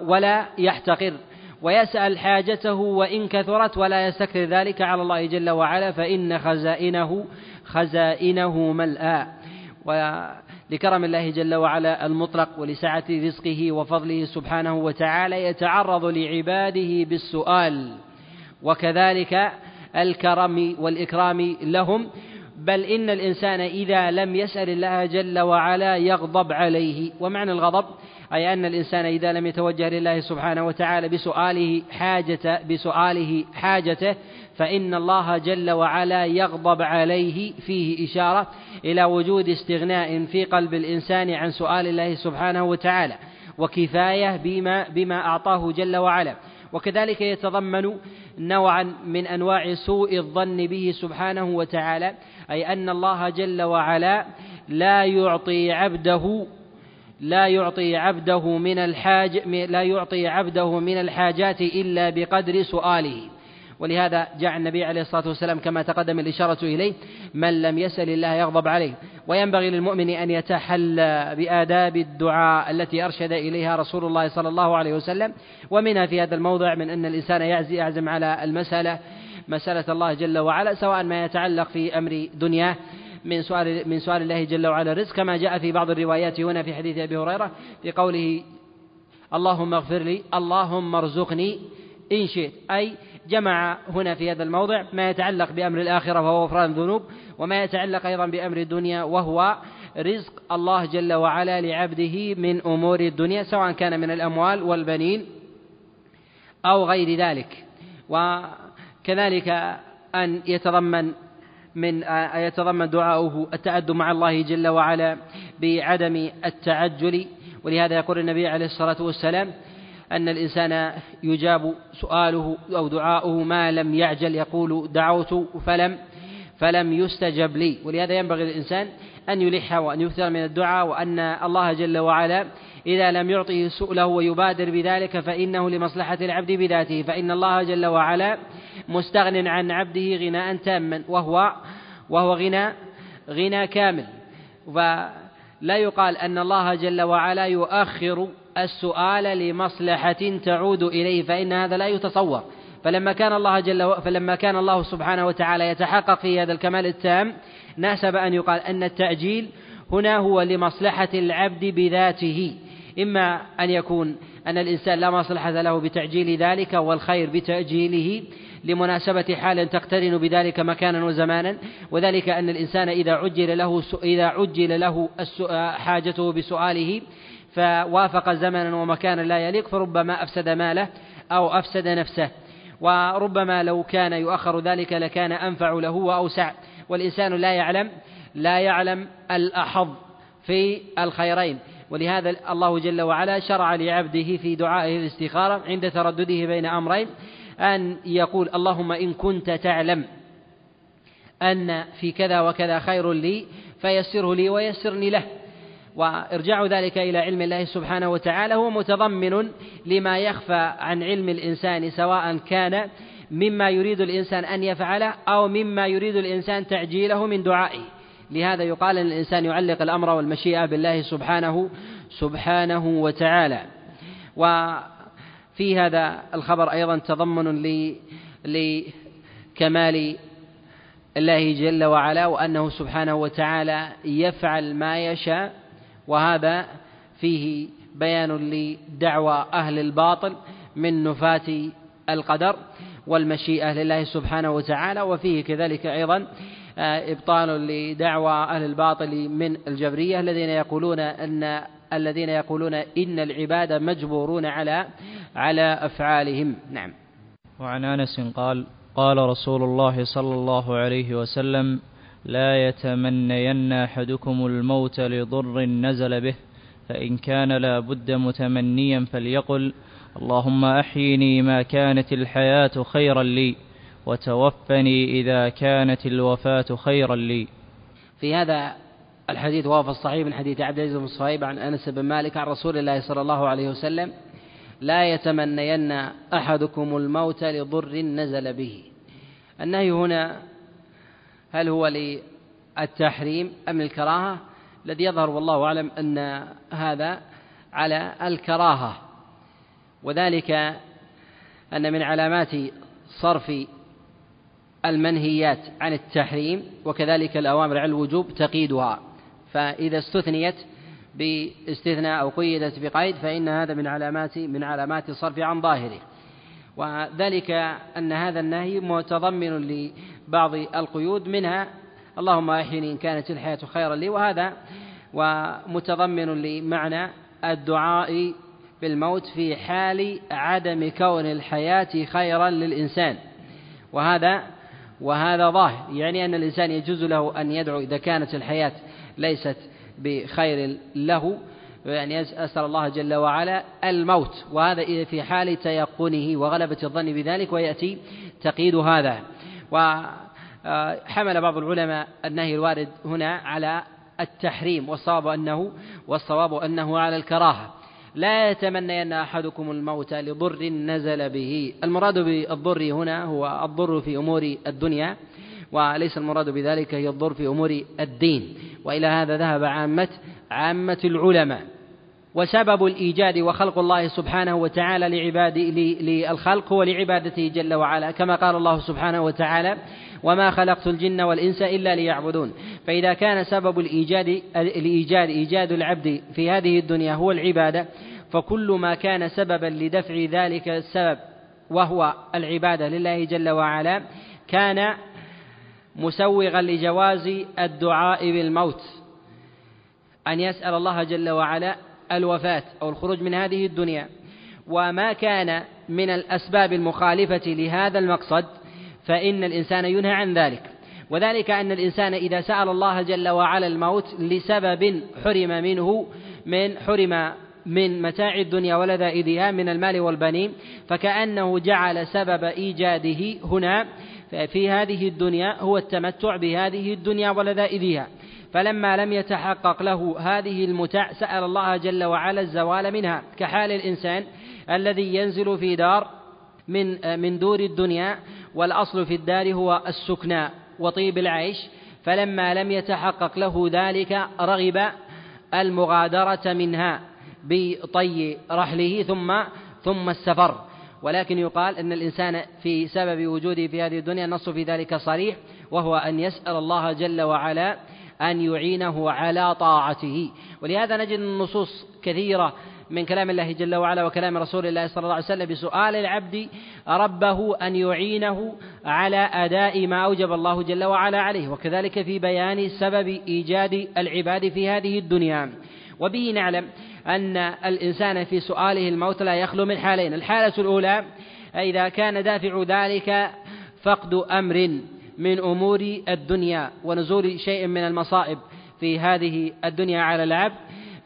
ولا يحتقر. ويسأل حاجته وإن كثرت ولا يستكثر ذلك على الله جل وعلا فإن خزائنه خزائنه ملآ. لكرم الله جل وعلا المطلق ولسعة رزقه وفضله سبحانه وتعالى يتعرض لعباده بالسؤال. وكذلك الكرم والإكرام لهم بل إن الإنسان إذا لم يسأل الله جل وعلا يغضب عليه. ومعنى الغضب؟ أي أن الإنسان إذا لم يتوجه لله سبحانه وتعالى بسؤاله حاجة بسؤاله حاجته فإن الله جل وعلا يغضب عليه. فيه إشارة إلى وجود استغناء في قلب الإنسان عن سؤال الله سبحانه وتعالى وكفاية بما بما أعطاه جل وعلا. وكذلك يتضمن نوعا من أنواع سوء الظن به سبحانه وتعالى. أي أن الله جل وعلا لا يعطي عبده لا يعطي عبده من الحاج لا يعطي عبده من الحاجات إلا بقدر سؤاله. ولهذا جاء النبي عليه الصلاة والسلام كما تقدم الإشارة إليه من لم يسأل الله يغضب عليه. وينبغي للمؤمن أن يتحلى بآداب الدعاء التي أرشد إليها رسول الله صلى الله عليه وسلم. ومنها في هذا الموضع من أن الإنسان يعزم على المسألة مسألة الله جل وعلا سواء ما يتعلق في أمر دنياه من سؤال من سؤال الله جل وعلا الرزق كما جاء في بعض الروايات هنا في حديث أبي هريرة في قوله اللهم اغفر لي اللهم ارزقني إن شئت. أي جمع هنا في هذا الموضع ما يتعلق بأمر الآخرة وهو غفران الذنوب وما يتعلق أيضا بأمر الدنيا وهو رزق الله جل وعلا لعبده من أمور الدنيا سواء كان من الأموال والبنين أو غير ذلك. وكذلك أن يتضمن من يتضمن دعاؤه التأدب مع الله جل وعلا بعدم التعجل. ولهذا يقول النبي عليه الصلاة والسلام أن الإنسان يجاب سؤاله أو دعاؤه ما لم يعجل يقول دعوت فلم فلم يستجب لي. ولهذا ينبغي للإنسان أن يلح وأن يكثر من الدعاء وأن الله جل وعلا إذا لم يعطه سؤله ويبادر بذلك فإنه لمصلحة العبد بذاته فإن الله جل وعلا مستغن عن عبده غناء تاما وهو وهو غنى غنى كامل. فلا يقال أن الله جل وعلا يؤخر السؤال لمصلحة تعود إليه فإن هذا لا يتصور. فلما كان الله جل و... فلما كان الله سبحانه وتعالى يتحقق في هذا الكمال التام ناسب أن يقال أن التأجيل هنا هو لمصلحة العبد بذاته. إما أن يكون أن الإنسان لا مصلحة له بتعجيل ذلك والخير بتأجيله لمناسبة حال تقترن بذلك مكانا وزمانا وذلك أن الإنسان إذا عجل له إذا عجل له حاجته بسؤاله فوافق زمنا ومكانا لا يليق فربما أفسد ماله أو أفسد نفسه. وربما لو كان يؤخر ذلك لكان أنفع له وأوسع. والإنسان لا يعلم لا يعلم الأحظ في الخيرين. ولهذا الله جل وعلا شرع لعبده في دعائه الاستخارة عند تردده بين أمرين. أن يقول اللهم إن كنت تعلم أن في كذا وكذا خير لي فيسره لي ويسرني له. وإرجاع ذلك إلى علم الله سبحانه وتعالى هو متضمن لما يخفى عن علم الإنسان سواء كان مما يريد الإنسان أن يفعله أو مما يريد الإنسان تعجيله من دعائه. لهذا يقال أن الإنسان يعلق الأمر والمشيئة بالله سبحانه سبحانه وتعالى. وفي هذا الخبر أيضا تضمن لكمال الله جل وعلا وأنه سبحانه وتعالى يفعل ما يشاء وهذا فيه بيان لدعوى أهل الباطل من نفاة القدر والمشيئة لله سبحانه وتعالى وفيه كذلك أيضا إبطال لدعوى أهل الباطل من الجبرية الذين يقولون أن الذين يقولون إن العباد مجبورون على على أفعالهم. نعم. وعن أنس قال قال رسول الله صلى الله عليه وسلم لا يتمنين أحدكم الموت لضر نزل به فإن كان لا بد متمنيا فليقل اللهم أحيني ما كانت الحياة خيرا لي وتوفني إذا كانت الوفاة خيرا لي. في هذا الحديث وهو في الصحيح من حديث عبد العزيز بن صهيب عن أنس بن مالك عن رسول الله صلى الله عليه وسلم لا يتمنين أحدكم الموت لضر نزل به. النهي هنا هل هو للتحريم أم الكراهة الذي يظهر والله أعلم أن هذا على الكراهة. وذلك أن من علامات صرف المنهيات عن التحريم وكذلك الأوامر على الوجوب تقييدها. فإذا استثنيت باستثناء أو قيدت بقيد فإن هذا من علامات من علامات الصرف عن ظاهره. وذلك أن هذا النهي متضمن لبعض القيود منها اللهم أحيني إن كانت الحياة خيرا لي وهذا ومتضمن لمعنى الدعاء بالموت في حال عدم كون الحياة خيرا للإنسان. وهذا وهذا ظاهر يعني أن الإنسان يجوز له أن يدعو إذا كانت الحياة ليست بخير له يعني أسأل الله جل وعلا الموت. وهذا في حال تيقنه وغلبة الظن بذلك ويأتي تقييد هذا. وحمل بعض العلماء النهي الوارد هنا على التحريم والصواب أنه والصواب أنه على الكراهة. لا يتمنين أحدكم الموت لضر نزل به. المراد بالضر هنا هو الضر في أمور الدنيا وليس المراد بذلك هي الضر في أمور الدين. وإلى هذا ذهب عامة عامة العلماء. وسبب الإيجاد وخلق الله سبحانه وتعالى لعباد للخلق هو لعبادته جل وعلا. كما قال الله سبحانه وتعالى وما خلقت الجن والإنس إلا ليعبدون. فإذا كان سبب الإيجاد الإيجاد إيجاد العبد في هذه الدنيا هو العبادة فكل ما كان سببا لدفع ذلك السبب وهو العبادة لله جل وعلا كان مسوغا لجواز الدعاء بالموت. أن يسأل الله جل وعلا الوفاة أو الخروج من هذه الدنيا. وما كان من الأسباب المخالفة لهذا المقصد فإن الإنسان ينهى عن ذلك. وذلك أن الإنسان إذا سأل الله جل وعلا الموت لسبب حرم منه من حرم من متاع الدنيا ولذائذها من المال والبنين فكأنه جعل سبب إيجاده هنا في هذه الدنيا هو التمتع بهذه الدنيا ولذائذها. فلما لم يتحقق له هذه المتع سأل الله جل وعلا الزوال منها. كحال الإنسان الذي ينزل في دار من من دور الدنيا والأصل في الدار هو السكنى وطيب العيش فلما لم يتحقق له ذلك رغب المغادرة منها بطي رحله ثم ثم السفر. ولكن يقال أن الإنسان في سبب وجوده في هذه الدنيا النص في ذلك صريح وهو أن يسأل الله جل وعلا أن يعينه على طاعته. ولهذا نجد النصوص كثيرة من كلام الله جل وعلا وكلام رسول الله صلى الله عليه وسلم بسؤال العبد ربه أن يعينه على أداء ما أوجب الله جل وعلا عليه وكذلك في بيان سبب إيجاد العباد في هذه الدنيا. وبه نعلم أن الإنسان في سؤاله الموت لا يخلو من حالين الحالة الأولى إذا كان دافع ذلك فقد أمر من أمور الدنيا ونزول شيء من المصائب في هذه الدنيا على العبد.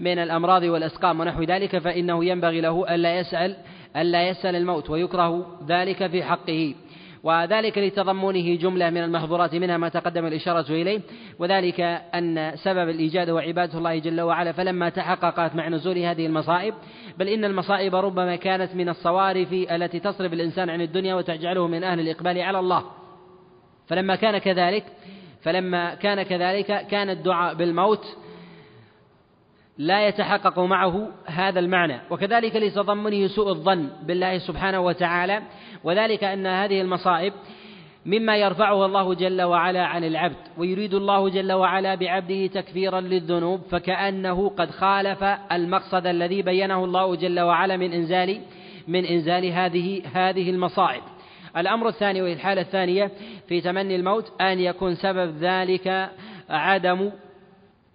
من الأمراض والأسقام ونحو ذلك فإنه ينبغي له ألا يسأل ألا يسأل الموت ويكره ذلك في حقه. وذلك لتضمنه جملة من المحظورات منها ما تقدم الإشارة إليه وذلك أن سبب الإيجاد هو عبادة الله جل وعلا فلما تحققت مع نزول هذه المصائب بل إن المصائب ربما كانت من الصوارف التي تصرف الإنسان عن الدنيا وتجعله من أهل الإقبال على الله. فلما كان كذلك فلما كان كذلك كان الدعاء بالموت لا يتحقق معه هذا المعنى. وكذلك لتضمنه سوء الظن بالله سبحانه وتعالى وذلك أن هذه المصائب مما يرفعه الله جل وعلا عن العبد ويريد الله جل وعلا بعبده تكفيرا للذنوب فكأنه قد خالف المقصد الذي بينه الله جل وعلا من إنزال من إنزال هذه هذه المصائب. الأمر الثاني وهي الحالة الثانية في تمني الموت أن يكون سبب ذلك عدم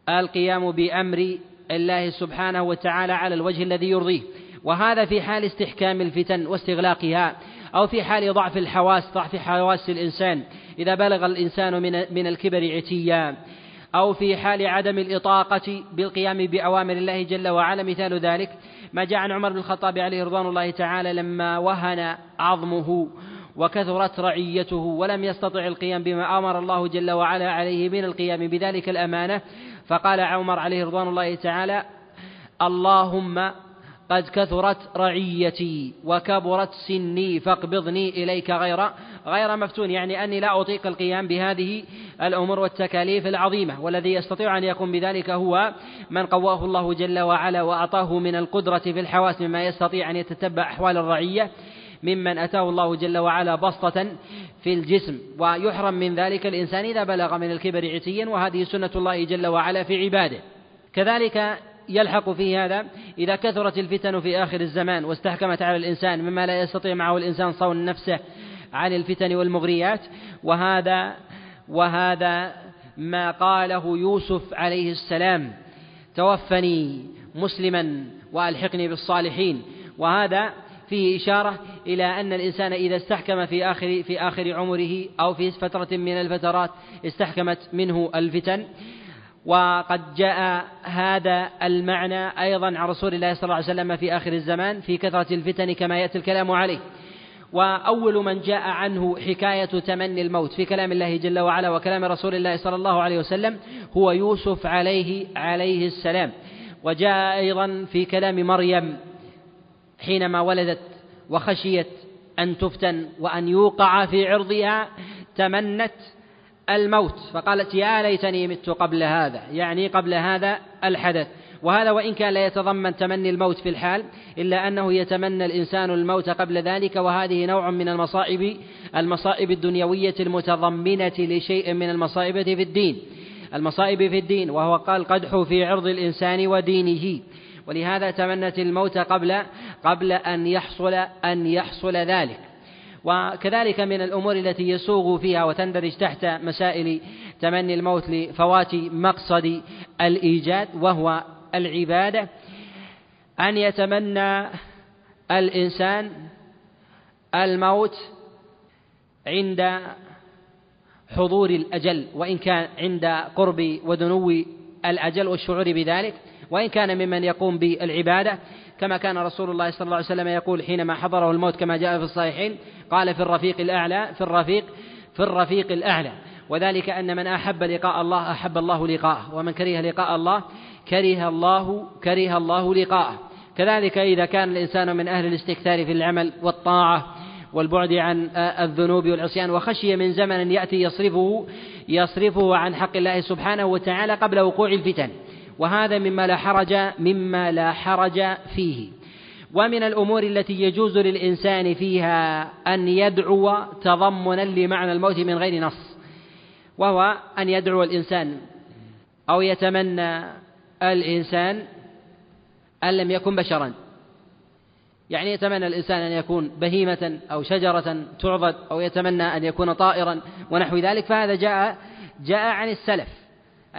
القيام بأمر الله سبحانه وتعالى على الوجه الذي يرضيه. وهذا في حال استحكام الفتن واستغلاقها أو في حال ضعف الحواس ضعف حواس الإنسان. إذا بلغ الإنسان من من الكبر عتيا أو في حال عدم الإطاقة بالقيام بأوامر الله جل وعلا مثال ذلك. ما جاء عن عمر بن الخطاب عليه رضوان الله تعالى لما وهن عظمه. وكثرت رعيته ولم يستطع القيام بما أمر الله جل وعلا عليه من القيام بذلك الأمانة. فقال عمر عليه رضوان الله تعالى اللهم قد كثرت رعيتي وكبرت سني فاقبضني إليك غير غير مفتون يعني أني لا أطيق القيام بهذه الأمور والتكاليف العظيمة. والذي يستطيع أن يقوم بذلك هو من قواه الله جل وعلا وأعطاه من القدرة في الحواس مما يستطيع أن يتتبع أحوال الرعية. ممن أتاه الله جل وعلا بسطة في الجسم. ويحرم من ذلك الإنسان إذا بلغ من الكبر عتيا وهذه سنة الله جل وعلا في عباده. كذلك يلحق فيه هذا إذا كثرت الفتن في آخر الزمان واستحكمت على الإنسان مما لا يستطيع معه الإنسان صون نفسه عن الفتن والمغريات. وهذا وهذا ما قاله يوسف عليه السلام توفني مسلما وألحقني بالصالحين. وهذا فيه إشارة إلى أن الإنسان إذا استحكم في آخر في آخر عمره أو في فترة من الفترات استحكمت منه الفتن. وقد جاء هذا المعنى أيضا عن رسول الله صلى الله عليه وسلم في آخر الزمان في كثرة الفتن كما يأتي الكلام عليه. وأول من جاء عنه حكاية تمني الموت في كلام الله جل وعلا وكلام رسول الله صلى الله عليه وسلم هو يوسف عليه عليه السلام. وجاء أيضا في كلام مريم حينما ولدت وخشيت أن تفتن وأن يوقع في عرضها تمنت الموت. فقالت يا ليتني مت قبل هذا. يعني قبل هذا الحدث. وهذا وإن كان لا يتضمن تمني الموت في الحال إلا أنه يتمنى الإنسان الموت قبل ذلك. وهذه نوع من المصائب المصائب الدنيوية المتضمنة لشيء من المصائب في الدين. المصائب في الدين وهو قال قدح في عرض الإنسان ودينه. ولهذا تمنت الموت قبل قبل أن يحصل أن يحصل ذلك. وكذلك من الأمور التي يسوغ فيها وتندرج تحت مسائل تمني الموت لفوات مقصد الإيجاد وهو العبادة. أن يتمنى الإنسان الموت عند حضور الأجل وإن كان عند قرب ودنو الأجل والشعور بذلك. وإن كان ممن يقوم بالعبادة كما كان رسول الله صلى الله عليه وسلم يقول حينما حضره الموت كما جاء في الصحيحين قال في الرفيق الأعلى في الرفيق في الرفيق الأعلى. وذلك أن من أحب لقاء الله أحب الله لقاءه. ومن كره لقاء الله كره الله كره الله لقاءه. كذلك إذا كان الإنسان من أهل الاستكثار في العمل والطاعة والبعد عن الذنوب والعصيان وخشي من زمن يأتي يصرفه يصرفه عن حق الله سبحانه وتعالى قبل وقوع الفتن. وهذا مما لا حرج مما لا حرج فيه. ومن الأمور التي يجوز للإنسان فيها أن يدعو تضمنا لمعنى الموت من غير نص وهو أن يدعو الإنسان أو يتمنى الإنسان أن لم يكن بشرا. يعني يتمنى الإنسان أن يكون بهيمة أو شجرة تعضد أو يتمنى أن يكون طائرا ونحو ذلك فهذا جاء جاء عن السلف.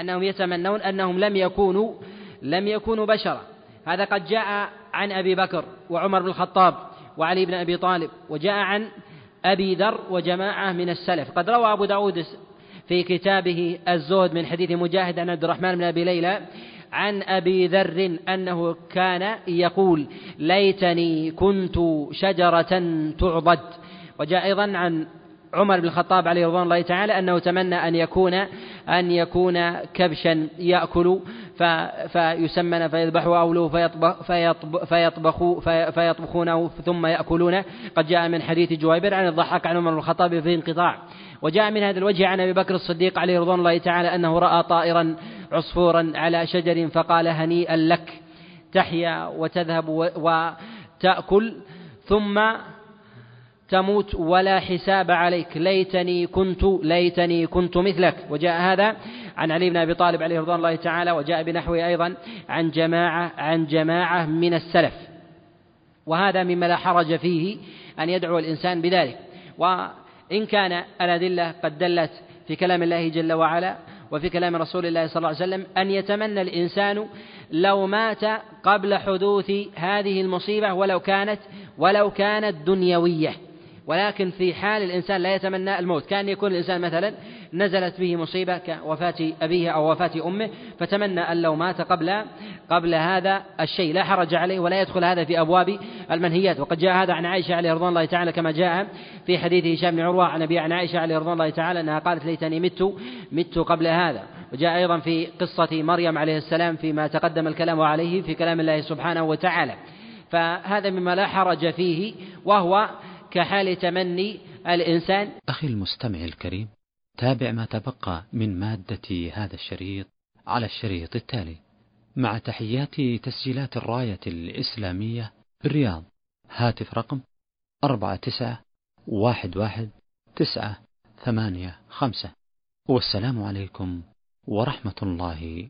أنهم يتمنون أنهم لم يكونوا لم يكونوا بشرا. هذا قد جاء عن أبي بكر وعمر بن الخطاب وعلي بن أبي طالب وجاء عن أبي ذر وجماعة من السلف. قد روى أبو داود في كتابه الزهد من حديث مجاهد عن عبد الرحمن بن أبي ليلى عن أبي ذر أنه كان يقول ليتني كنت شجرة تعضد وجاء أيضا عن عمر بن الخطاب عليه رضوان الله تعالى أنه تمنى أن يكون أن يكون كبشا يأكل فيسمن فيذبحه أوله فيطبخ فيطبخ فيطبخ فيطبخونه ثم يأكلونه قد جاء من حديث جويبر عن الضحاك عن عمر بن الخطاب في انقطاع. وجاء من هذا الوجه عن أبي بكر الصديق عليه رضوان الله تعالى أنه رأى طائرا عصفورا على شجر فقال هنيئا لك تحيا وتذهب وتأكل. ثم تموت ولا حساب عليك. ليتني كنت ليتني كنت مثلك. وجاء هذا عن علي بن أبي طالب عليه رضوان الله تعالى وجاء بنحوه أيضا عن جماعة عن جماعة من السلف. وهذا مما لا حرج فيه أن يدعو الإنسان بذلك. وإن كان الأدلة قد دلت في كلام الله جل وعلا وفي كلام رسول الله صلى الله عليه وسلم أن يتمنى الإنسان لو مات قبل حدوث هذه المصيبة ولو كانت ولو كانت دنيوية. ولكن في حال الإنسان لا يتمنى الموت كان يكون الإنسان مثلا نزلت به مصيبة كوفاة أبيه أو وفاة أمه فتمنى أن لو مات قبل قبل هذا الشيء. لا حرج عليه ولا يدخل هذا في أبواب المنهيات. وقد جاء هذا عن عائشة عليه رضوان الله تعالى كما جاء في حديث هشام بن عروة عن أبي عن عائشة عليه رضوان الله تعالى أنها قالت ليتني مت مت قبل هذا. وجاء أيضا في قصة مريم عليه السلام فيما تقدم الكلام عليه في كلام الله سبحانه وتعالى. فهذا مما لا حرج فيه وهو كحال تمني الإنسان. أخي المستمع الكريم تابع ما تبقى من مادة هذا الشريط على الشريط التالي. مع تحيات تسجيلات الراية الإسلامية بالرياض هاتف رقم أربعة تسعة واحد واحد تسعة ثمانية خمسة. والسلام عليكم ورحمة الله